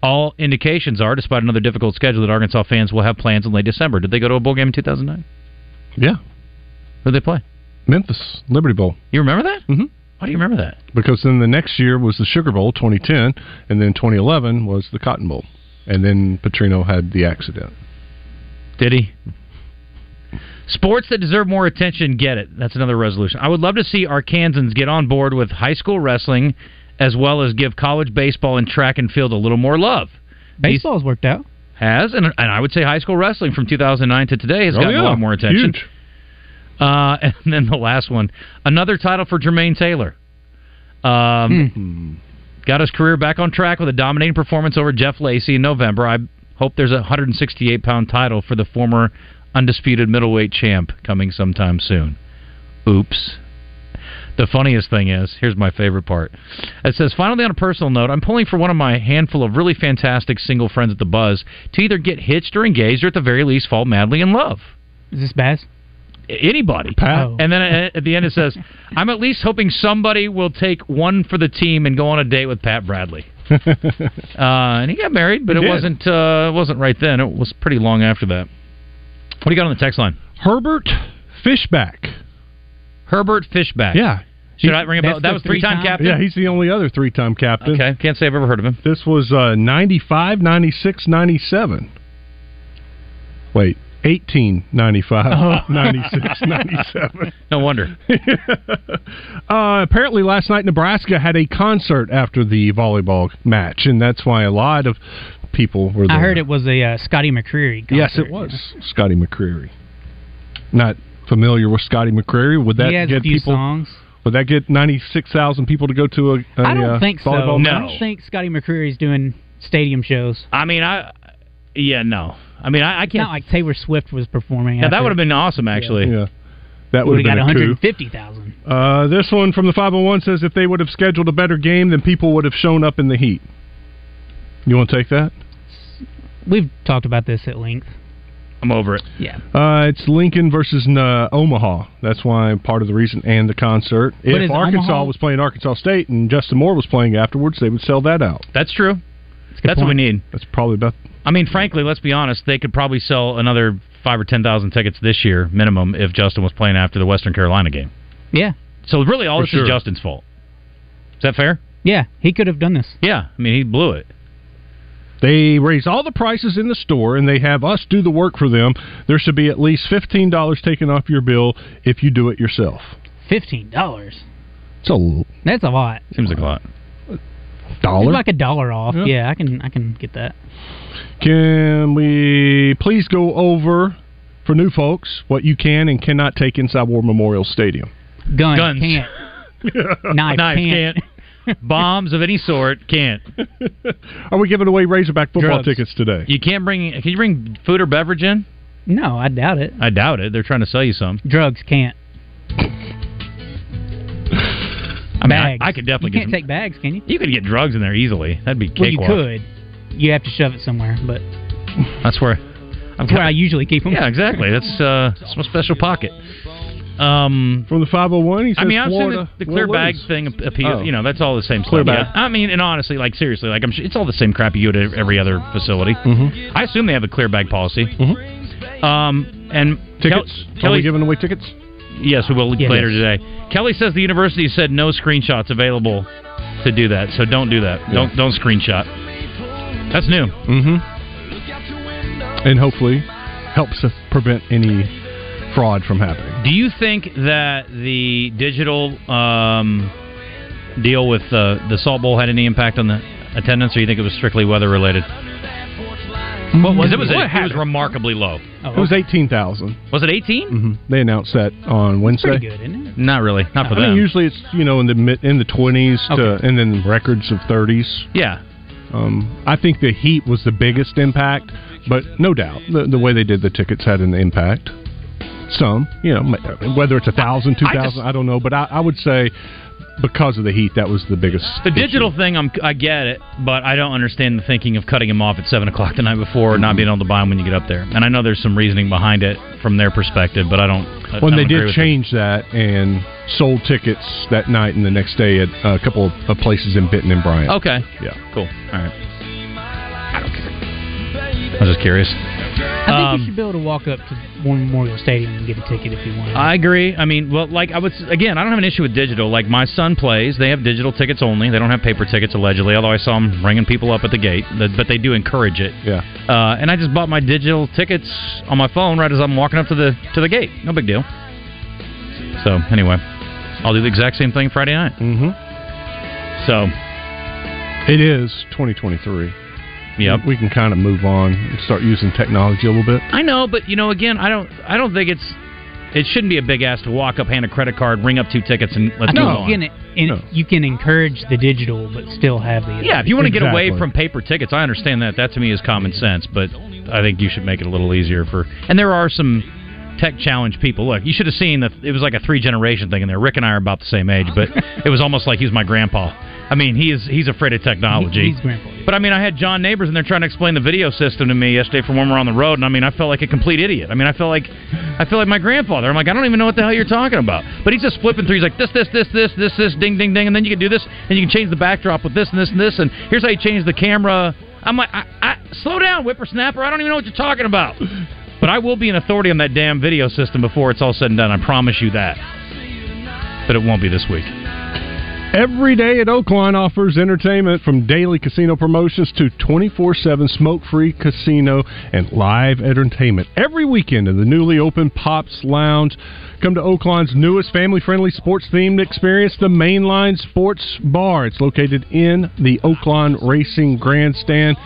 Speaker 4: All indications are, despite another difficult schedule, that Arkansas fans will have plans in late December. Did they go to a bowl game in 2009?
Speaker 5: Yeah.
Speaker 4: Who did they play?
Speaker 5: Memphis Liberty Bowl.
Speaker 4: You remember that?
Speaker 5: Mm-hmm.
Speaker 4: Why do you remember that?
Speaker 5: Because then the next year was the Sugar Bowl, 2010, and then 2011 was the Cotton Bowl, and then Petrino had the accident.
Speaker 4: Did he? Sports that deserve more attention get it. That's another resolution. I would love to see Arkansans get on board with high school wrestling as well as give college baseball and track and field a little more love.
Speaker 6: Baseball's worked out.
Speaker 4: Has, and, and I would say high school wrestling from 2009 to today has
Speaker 5: Oh,
Speaker 4: gotten
Speaker 5: yeah.
Speaker 4: a lot more attention.
Speaker 5: Huge.
Speaker 4: Uh, and then the last one, another title for Jermaine Taylor. Um, Got his career back on track with a dominating performance over Jeff Lacy in November. I hope there's a 168 pound title for the former undisputed middleweight champ coming sometime soon. Oops. The funniest thing is, here's my favorite part. It says, finally, on a personal note, I'm pulling for one of my handful of really fantastic single friends at the Buzz to either get hitched or engaged or at the very least fall madly in love.
Speaker 6: Is this Bass?
Speaker 4: Anybody.
Speaker 6: Pat. Oh.
Speaker 4: And then at at the end it says, I'm at least hoping somebody will take one for the team and go on a date with Pat Bradley. uh, and he got married, but
Speaker 5: He
Speaker 4: it
Speaker 5: did.
Speaker 4: wasn't uh, it wasn't right then. It was pretty long after that. What do you got on the text line?
Speaker 5: Herbert Fishback.
Speaker 4: Herbert Fishback.
Speaker 5: Yeah.
Speaker 4: Should I ring a bell? That was three time captain.
Speaker 5: Yeah, he's the only other three time captain.
Speaker 4: Okay, can't say I've ever heard of him.
Speaker 5: This was uh, 95, 96, 97. Wait, 18, 95, 96, 97.
Speaker 4: No wonder.
Speaker 5: uh, apparently, last night Nebraska had a concert after the volleyball match, and that's why a lot of people were there.
Speaker 6: I heard it was a uh, Scotty McCreery.
Speaker 5: Yes, it was Scotty McCreery. Not familiar with Scotty McCreery. Would that
Speaker 6: he has
Speaker 5: get
Speaker 6: a few
Speaker 5: people?
Speaker 6: songs.
Speaker 5: Would that get ninety six thousand people to go to a? a
Speaker 6: I don't
Speaker 5: uh,
Speaker 6: think so.
Speaker 5: volleyball
Speaker 6: I don't think Scotty McCreery's doing stadium shows.
Speaker 4: I mean, I yeah no. I mean, I, I can't.
Speaker 6: not like Taylor Swift was performing.
Speaker 4: yeah, that would have been awesome actually.
Speaker 5: Yeah, that
Speaker 6: Would
Speaker 5: would
Speaker 6: have
Speaker 5: have
Speaker 6: got
Speaker 5: been a
Speaker 6: 150,000.
Speaker 5: Uh, this one from the 501 says if they would have scheduled a better game, then people would have shown up in the heat. You want to take that?
Speaker 6: We've talked about this at length.
Speaker 4: I'm over it.
Speaker 6: Yeah.
Speaker 5: Uh, it's Lincoln versus uh, Omaha. That's why part of the reason and the concert.
Speaker 6: But
Speaker 5: if Arkansas
Speaker 6: Omaha-
Speaker 5: was playing Arkansas State and Justin Moore was playing afterwards, they would sell that out.
Speaker 4: That's true.
Speaker 6: good
Speaker 4: That's what we need.
Speaker 5: That's probably about.
Speaker 4: I mean, frankly, let's be honest. They could probably sell another five or ten thousand tickets this year minimum if Justin was playing after the Western Carolina game.
Speaker 6: Yeah.
Speaker 4: So really, all
Speaker 5: For
Speaker 4: this
Speaker 5: sure.
Speaker 4: is Justin's fault. Is that fair?
Speaker 6: Yeah, he could have done this.
Speaker 4: Yeah. I mean, he blew it.
Speaker 5: They raise all the prices in the store and they have us do the work for them. There should be at least fifteen dollars taken off your bill if you do it yourself.
Speaker 6: Fifteen dollars.
Speaker 5: It's a
Speaker 6: That's a lot.
Speaker 4: Seems like a lot.
Speaker 5: dollar.
Speaker 6: It's like a dollar off.
Speaker 5: Yeah.
Speaker 6: Yeah. I can I can get that.
Speaker 5: Can we please go over for new folks what you can and cannot take inside War Memorial Stadium?
Speaker 6: Gun
Speaker 4: Guns.
Speaker 6: can't. Knife,
Speaker 4: Knife
Speaker 6: can't.
Speaker 4: Can't. Bombs of any sort can't.
Speaker 5: Are we giving away Razorback football
Speaker 6: Drugs.
Speaker 5: tickets today?
Speaker 4: You can't bring. Can you bring food or beverage in?
Speaker 6: No, I doubt it.
Speaker 4: I doubt it. They're trying to sell you some.
Speaker 6: Drugs can't.
Speaker 4: I mean, I,
Speaker 6: bags.
Speaker 4: I could definitely
Speaker 6: You
Speaker 4: get
Speaker 6: can't
Speaker 4: some,
Speaker 6: take bags, can you?
Speaker 4: You could get drugs in there easily. That'd be
Speaker 6: Well, you
Speaker 4: cakewalk.
Speaker 6: could. You have to shove it somewhere, but
Speaker 4: That's where. I'm
Speaker 6: that's where I usually keep them.
Speaker 4: Yeah, exactly. That's uh, that's my special pocket. Um,
Speaker 5: From the 501, he says
Speaker 4: I mean, I'm saying
Speaker 5: Florida
Speaker 4: the, the clear bag
Speaker 5: lose.
Speaker 4: thing appeals.
Speaker 5: Oh.
Speaker 4: You know, that's all the same
Speaker 5: Clear
Speaker 4: stuff.
Speaker 5: bag.
Speaker 4: Yeah. I mean, and honestly, like seriously, like I'm sure it's all the same crap you do to every other facility.
Speaker 5: Mhm.
Speaker 4: I assume they have a clear bag policy.
Speaker 5: Mhm.
Speaker 4: Um, and
Speaker 5: Tickets?
Speaker 4: Kel-
Speaker 5: Are
Speaker 4: Kelly,
Speaker 5: we giving away tickets?
Speaker 4: yes, we will
Speaker 6: Yes.
Speaker 4: later today. Kelly says the university said no screenshots available to do that, so don't do that. Don't don't screenshot. That's new.
Speaker 5: Mm-hmm. And hopefully helps prevent any fraud from happening.
Speaker 4: Do you think that the digital um, deal with uh, the Salt Bowl had any impact on the attendance, or you think it was strictly weather related? What was it? Was
Speaker 5: What
Speaker 4: it, it was remarkably low.
Speaker 6: Oh,
Speaker 5: It was 18,000.
Speaker 4: Was it 18?
Speaker 5: Mm-hmm. They announced that on Wednesday.
Speaker 6: pretty good, isn't it?
Speaker 4: Not really. Not for
Speaker 5: I mean,
Speaker 4: them.
Speaker 5: usually it's you know in the mid, in the 20s to,
Speaker 6: Okay.
Speaker 5: and then records of 30s.
Speaker 4: yeah.
Speaker 5: Um, I think the heat was the biggest impact, but no doubt the, the way they did the tickets had an impact. Some, you know, whether it's a thousand, two thousand, I I don't know, but I, I would say because of the heat, that was the biggest.
Speaker 4: The digital thing, I'm, I get it, but I don't understand the thinking of cutting them off at seven o'clock the night before, and not being mm-hmm. able to buy them when you get up there. And I know there's some reasoning behind it from their perspective, but I don't. I
Speaker 5: When
Speaker 4: don't
Speaker 5: they did change that and sold tickets that night and the next day at a couple of places in Benton and Bryant.
Speaker 4: Okay.
Speaker 5: Yeah.
Speaker 4: Cool. All right. I don't care. I was just curious.
Speaker 6: I think
Speaker 4: Um,
Speaker 6: you should be able to walk up to War Memorial Stadium and get a ticket if you want.
Speaker 4: I agree. I mean, well, like I would again, I don't have an issue with digital. Like my son plays, they have digital tickets only. They don't have paper tickets allegedly. Although I saw them ringing people up at the gate, but they do encourage it.
Speaker 5: Yeah.
Speaker 4: Uh, and I just bought my digital tickets on my phone right as I'm walking up to the to the gate. No big deal. So anyway, I'll do the exact same thing Friday night.
Speaker 5: Mm-hmm.
Speaker 4: So
Speaker 5: It is 2023.
Speaker 4: Yep.
Speaker 5: We can kind of move on and start using technology a little bit.
Speaker 4: I know, but you know, again, I don't I don't think it's it shouldn't be a big ass to walk up, hand a credit card, ring up two tickets, and let's
Speaker 6: I
Speaker 4: move
Speaker 6: think
Speaker 4: on.
Speaker 6: you can, in, you can encourage the digital, but still have the.
Speaker 4: Yeah, if you want to get away from paper tickets, I understand that. That to me is common sense, but I think you should make it a little easier for. And there are some tech challenge people. Look, you should have seen that it was like a three generation thing in there. Rick and I are about the same age, but it was almost like he was my grandpa. I mean, he is he's afraid of technology.
Speaker 6: He's grandpa.
Speaker 4: But I mean, I had John Neighbors and they're trying to explain the video system to me yesterday from when we're on the road, and I mean, I felt like a complete idiot. I mean, I felt like I feel like my grandfather. I'm like, I don't even know what the hell you're talking about. But he's just flipping through. He's like, this, this, this, this, this, this, ding, ding, ding, and then you can do this, and you can change the backdrop with this and this and this, and here's how you change the camera. I'm like, I, I, slow down, whippersnapper. I don't even know what you're talking about. But I will be an authority on that damn video system before it's all said and done. I promise you that. But it won't be this week.
Speaker 5: Every day at Oaklawn offers entertainment from daily casino promotions to 24 7 smoke free casino and live entertainment. Every weekend in the newly opened Pops Lounge. Come to Oaklawn's newest family friendly sports themed experience, the Mainline Sports Bar. It's located in the Oaklawn Racing Grandstand.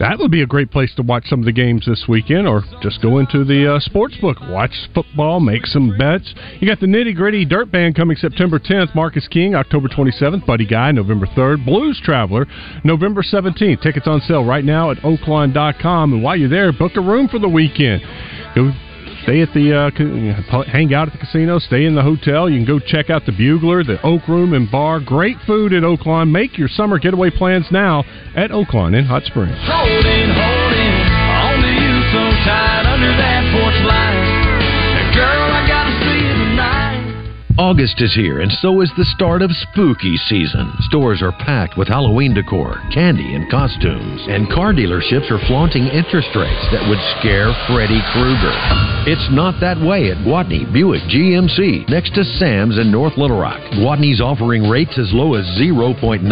Speaker 5: That would be a great place to watch some of the games this weekend, or just go into the uh, sports book, watch football, make some bets. You got the Nitty Gritty Dirt Band coming September 10th, Marcus King October 27th, Buddy Guy November 3rd, Blues Traveler November 17th. Tickets on sale right now at oaklawn.com, and while you're there, book a room for the weekend. Go stay at the uh, hang out at the casino, stay in the hotel. You can go check out the Bugler, the Oak Room and Bar. Great food at Oaklawn. Make your summer getaway plans now at Oaklawn in Hot Springs.
Speaker 2: Holding, holding
Speaker 9: August is here, and so is the start of spooky season. Stores are packed with Halloween decor, candy, and costumes, and car dealerships are flaunting interest rates that would scare Freddy Krueger. It's not that way at Gwatney Buick GMC, next to Sam's in North Little Rock. Gwatney's offering rates as low as 0.9%.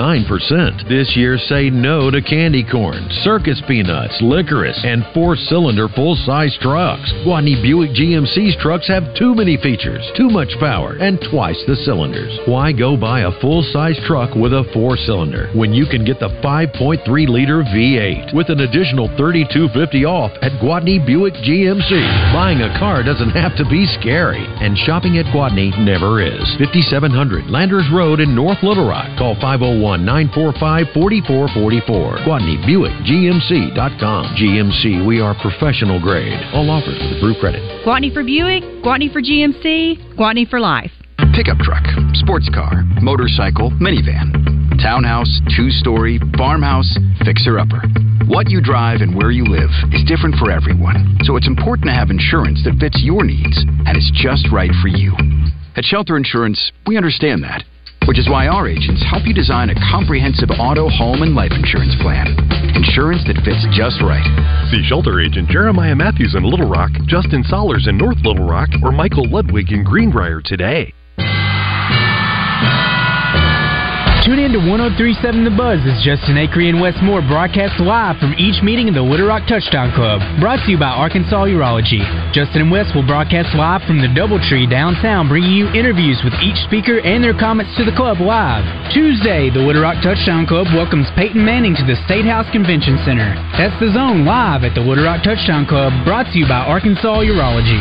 Speaker 9: This year, say no to candy corn, circus peanuts, licorice, and four cylinder full size trucks. Gwatney Buick GMC's trucks have too many features, too much power, and twice the cylinders. Why go buy a full size truck with a four cylinder when you can get the 5.3 liter V8 with an additional 3250 off at Gwatney Buick GMC? Buying a car doesn't have to be scary, and shopping at Gwatney never is. 5700 Landers Road in North Little Rock. Call 501 945 4444. Gwatney Buick GMC.com. GMC, we are professional grade. All offers with approved credit.
Speaker 14: Gwatney for Buick, Gwatney for GMC, Gwatney for life.
Speaker 15: Pickup truck, sports car, motorcycle, minivan, townhouse, two story, farmhouse, fixer upper. What you drive and where you live is different for everyone, so it's important to have insurance that fits your needs and is just right for you. At Shelter Insurance, we understand that, which is why our agents help you design a comprehensive auto, home, and life insurance plan. Insurance that fits just right.
Speaker 16: See Shelter Agent Jeremiah Matthews in Little Rock, Justin Sollers in North Little Rock, or Michael Ludwig in Greenbrier today.
Speaker 17: Tune in to 1037 The Buzz as Justin Acree and Wes Moore broadcast live from each meeting of the Little Rock Touchdown Club. Brought to you by Arkansas Urology. Justin and Wes will broadcast live from the Doubletree downtown, bringing you interviews with each speaker and their comments to the club live. Tuesday, the Little Rock Touchdown Club welcomes Peyton Manning to the State House Convention Center. That's the zone live at the Little Rock Touchdown Club, brought to you by Arkansas Urology.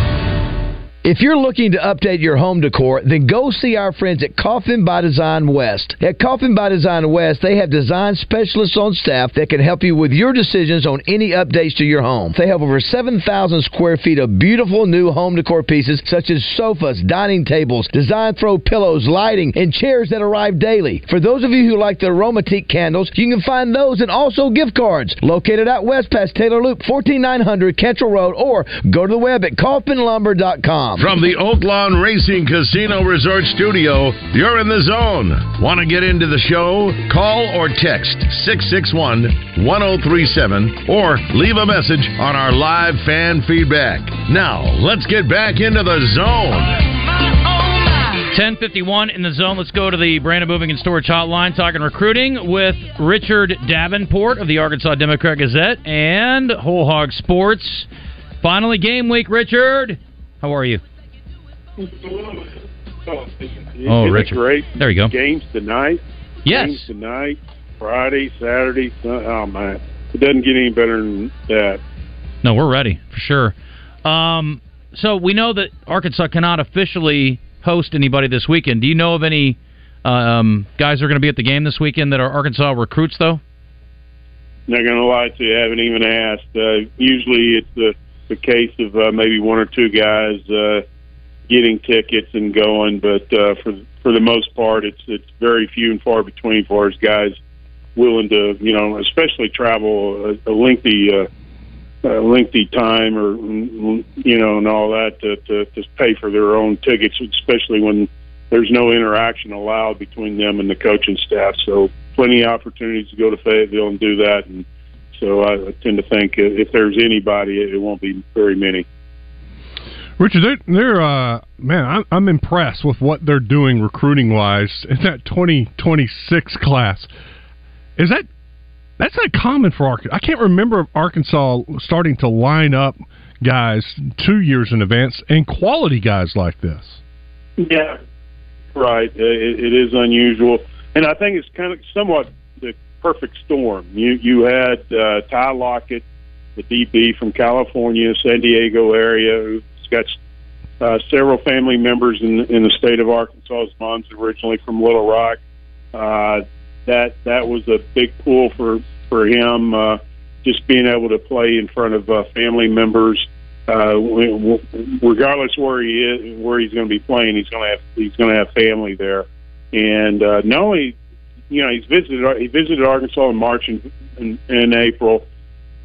Speaker 18: If you're looking to update your home decor, then go see our friends at Kaufman by Design West. At Kaufman by Design West, they have design specialists on staff that can help you with your decisions on any updates to your home. They have over 7,000 square feet of beautiful new home decor pieces such as sofas, dining tables, design throw pillows, lighting, and chairs that arrive daily. For those of you who like the Aromatique candles, you can find those and also gift cards. Located at west past Taylor Loop, 14900 Cantrell Road, or go to the web at kaufmanlumber.com.
Speaker 9: From the Oaklawn Racing Casino Resort Studio, you're in the zone. Want to get into the show? Call or text 661 1037 or leave a message on our live fan feedback. Now, let's get back into the zone.
Speaker 4: 1051 in the zone. Let's go to the Brandon Moving and Storage Hotline, talking recruiting with Richard Davenport of the Arkansas Democrat Gazette and Whole Hog Sports. Finally, game week, Richard. How are you? Oh,
Speaker 19: Isn't
Speaker 4: Richard.
Speaker 19: great.
Speaker 4: There you go.
Speaker 19: Games tonight.
Speaker 4: Yes.
Speaker 19: Games tonight, Friday, Saturday. Oh man, it doesn't get any better than that.
Speaker 4: No, we're ready for sure. Um, so we know that Arkansas cannot officially host anybody this weekend. Do you know of any um, guys who are going to be at the game this weekend that are Arkansas recruits, though?
Speaker 19: Not gonna lie to you, I haven't even asked. Uh, usually, it's the the case of uh, maybe one or two guys uh, getting tickets and going, but uh, for for the most part, it's it's very few and far between for as guys willing to, you know, especially travel a, a lengthy. Uh, uh, lengthy time or you know and all that to, to to pay for their own tickets especially when there's no interaction allowed between them and the coaching staff so plenty of opportunities to go to Fayetteville and do that and so I, tend to think if there's anybody it, won't be very many
Speaker 5: Richard, they're, they're uh, man, I'm, I'm impressed with what they're doing recruiting wise in that 2026 class. Is that that's not common for Arkansas? I can't remember Arkansas starting to line up guys two years in advance and quality guys like this.
Speaker 19: Yeah, right. It, it is unusual, and I think it's kind of somewhat perfect storm. You you had uh, Ty Lockett, the DB from California, San Diego area, who's got uh, several family members in in the state of Arkansas. His mom's originally from Little Rock. Uh, that that was a big pull for for him. Uh, just being able to play in front of uh, family members uh, regardless where he is, where he's going to be playing, he's going to have he's going to have family there. And uh, not only, you know, he's visited he visited Arkansas in March and and, and April,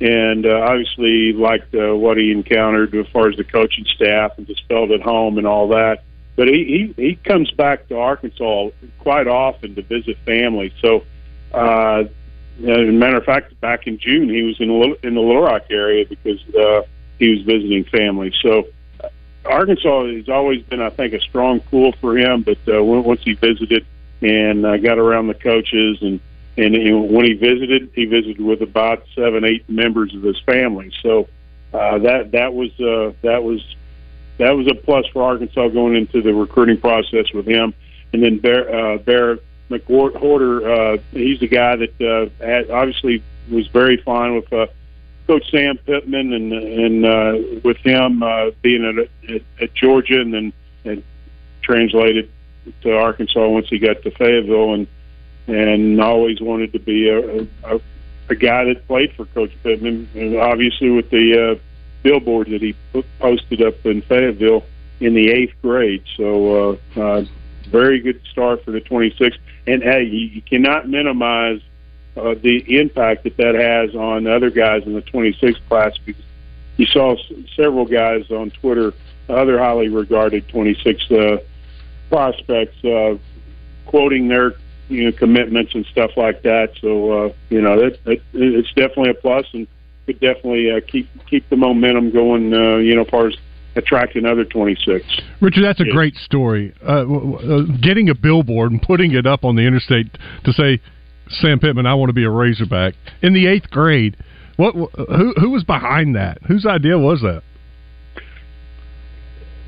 Speaker 19: and uh, obviously liked uh, what he encountered as far as the coaching staff and just felt at home and all that. But he he, he comes back to Arkansas quite often to visit family. So. Uh, as a matter of fact, back in June, he was in in the Little Rock area because uh, he was visiting family. So uh, Arkansas has always been, I think, a strong pool for him. But uh, once he visited and uh, got around the coaches, and and know, when he visited, he visited with about seven, eight members of his family. So uh, that that was uh, that was that was a plus for Arkansas going into the recruiting process with him. And then Bear, uh, Bear McWhorter, uh, he's the guy that uh, had, obviously was very fine with uh, Coach Sam Pittman and and uh, with him uh, being at, at, at Georgia and then and translated to Arkansas once he got to Fayetteville and and always wanted to be a, a, a guy that played for Coach Pittman and obviously with the uh, billboard that he put, posted up in Fayetteville in the eighth grade. So uh, uh, very good start for the 26. And hey, you, you cannot minimize uh, the impact that that has on other guys in the 26 class because you saw s- several guys on Twitter, other highly regarded 26 uh, prospects, uh, quoting their you know commitments and stuff like that. So uh, you know that, that it's definitely a plus and could definitely uh, keep keep the momentum going. Uh, you know, as far as attract another 26.
Speaker 5: Richard, that's a
Speaker 19: Yeah.
Speaker 5: great story. Uh, uh, getting a billboard and putting it up on the interstate to say, "Sam Pittman, I want to be a Razorback" in the eighth grade. What? Who? Who was behind that? Whose idea was that?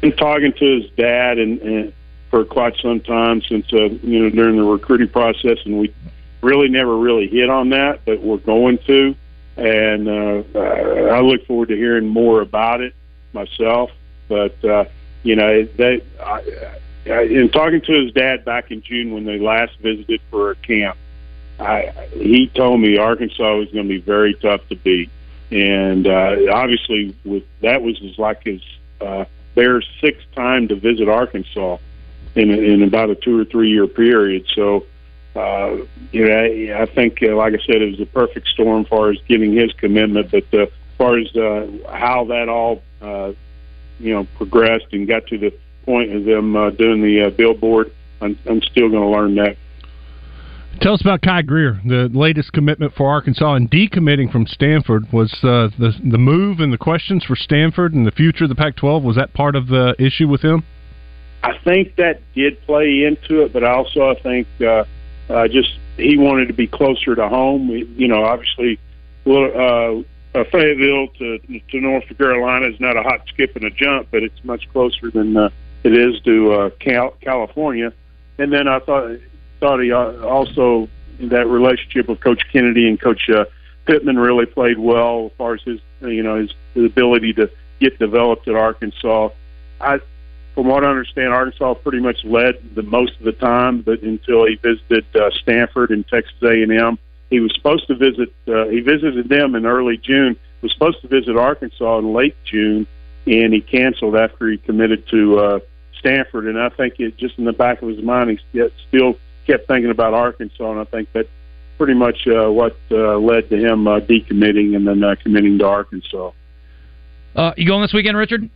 Speaker 19: been talking to his dad and, and for quite some time since uh, you know during the recruiting process, and we really never really hit on that, but we're going to, and uh, I look forward to hearing more about it myself. But uh, you know, they I, I, in talking to his dad back in June when they last visited for a camp, I, he told me Arkansas was going to be very tough to beat, and uh, obviously with that was his, like his uh, their sixth time to visit Arkansas in in about a two or three year period. So, uh, you know, I, I think, uh, like I said, it was a perfect storm as far as giving his commitment. But uh, as far as uh, how that all, uh, you know, progressed and got to the point of them uh, doing the uh, billboard, I'm, I'm still going to learn that.
Speaker 5: Tell us about Kai Greer, the latest commitment for Arkansas and decommitting from Stanford. Was uh, the the move and the questions for Stanford and the future of the Pac-12 was that part of the issue with him?
Speaker 19: I think that did play into it, but also I think uh, uh, just he wanted to be closer to home. We- You know, obviously, well, uh, uh, Fayetteville to to North Carolina is not a hot skip and a jump, but it's much closer than uh, it is to uh, Cal- California. And then I thought thought he uh, also that relationship with Coach Kennedy and Coach uh, Pittman really played well as far as his you know his, his ability to get developed at Arkansas. I from what I understand, Arkansas pretty much led the most of the time, but until he visited uh, Stanford and Texas A&M, he was supposed to visit. Uh, he visited them in early June. Was supposed to visit Arkansas in late June, and he canceled after he committed to uh, Stanford. And I think it just in the back of his mind, he still kept thinking about Arkansas, and I think that pretty much uh, what uh, led to him uh, decommitting and then uh, committing to Arkansas.
Speaker 4: Uh, you going this weekend, Richard?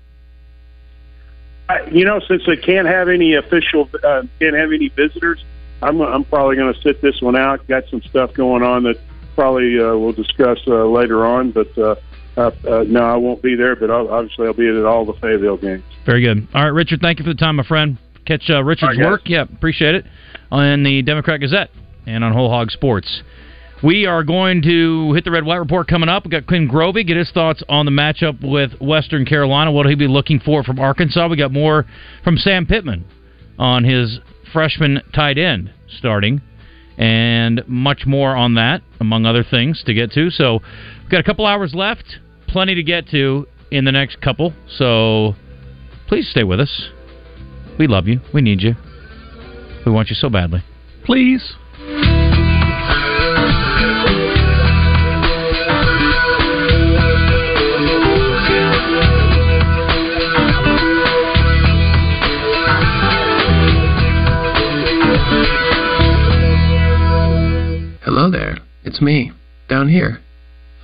Speaker 19: I- you know, since they can't have any official, uh, can't have any visitors, I'm I'm probably going to sit this one out. Got some stuff going on that probably uh, we'll discuss uh, later on. But uh, uh, uh, no, I won't be there. But I'll, obviously, I'll be at all the Fayetteville games.
Speaker 4: Very good. All right, Richard. Thank you for the time, my friend. Catch uh, Richard's
Speaker 19: right,
Speaker 4: work. Yeah, appreciate it on the Democrat Gazette and on Whole Hog Sports. We are going to hit the red white report coming up. We got Quinn Grovey get his thoughts on the matchup with Western Carolina. What will he be looking for from Arkansas? We got more from Sam Pittman on his freshman tight end starting, and much more on that, among other things to get to. So we've got a couple hours left, plenty to get to in the next couple. So please stay with us. We love you. We need you. We want you so badly.
Speaker 5: Please.
Speaker 12: Hello there, it's me, down here.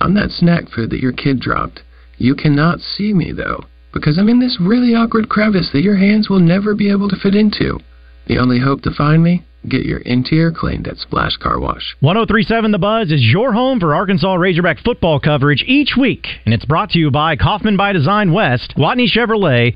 Speaker 12: I'm that snack food that your kid dropped. You cannot see me, though, because I'm in this really awkward crevice that your hands will never be able to fit into. The only hope to find me? Get your interior cleaned at Splash Car Wash.
Speaker 20: 1037 The Buzz is your home for Arkansas Razorback football coverage each week, and it's brought to you by Kaufman by Design West, Gwatney Chevrolet,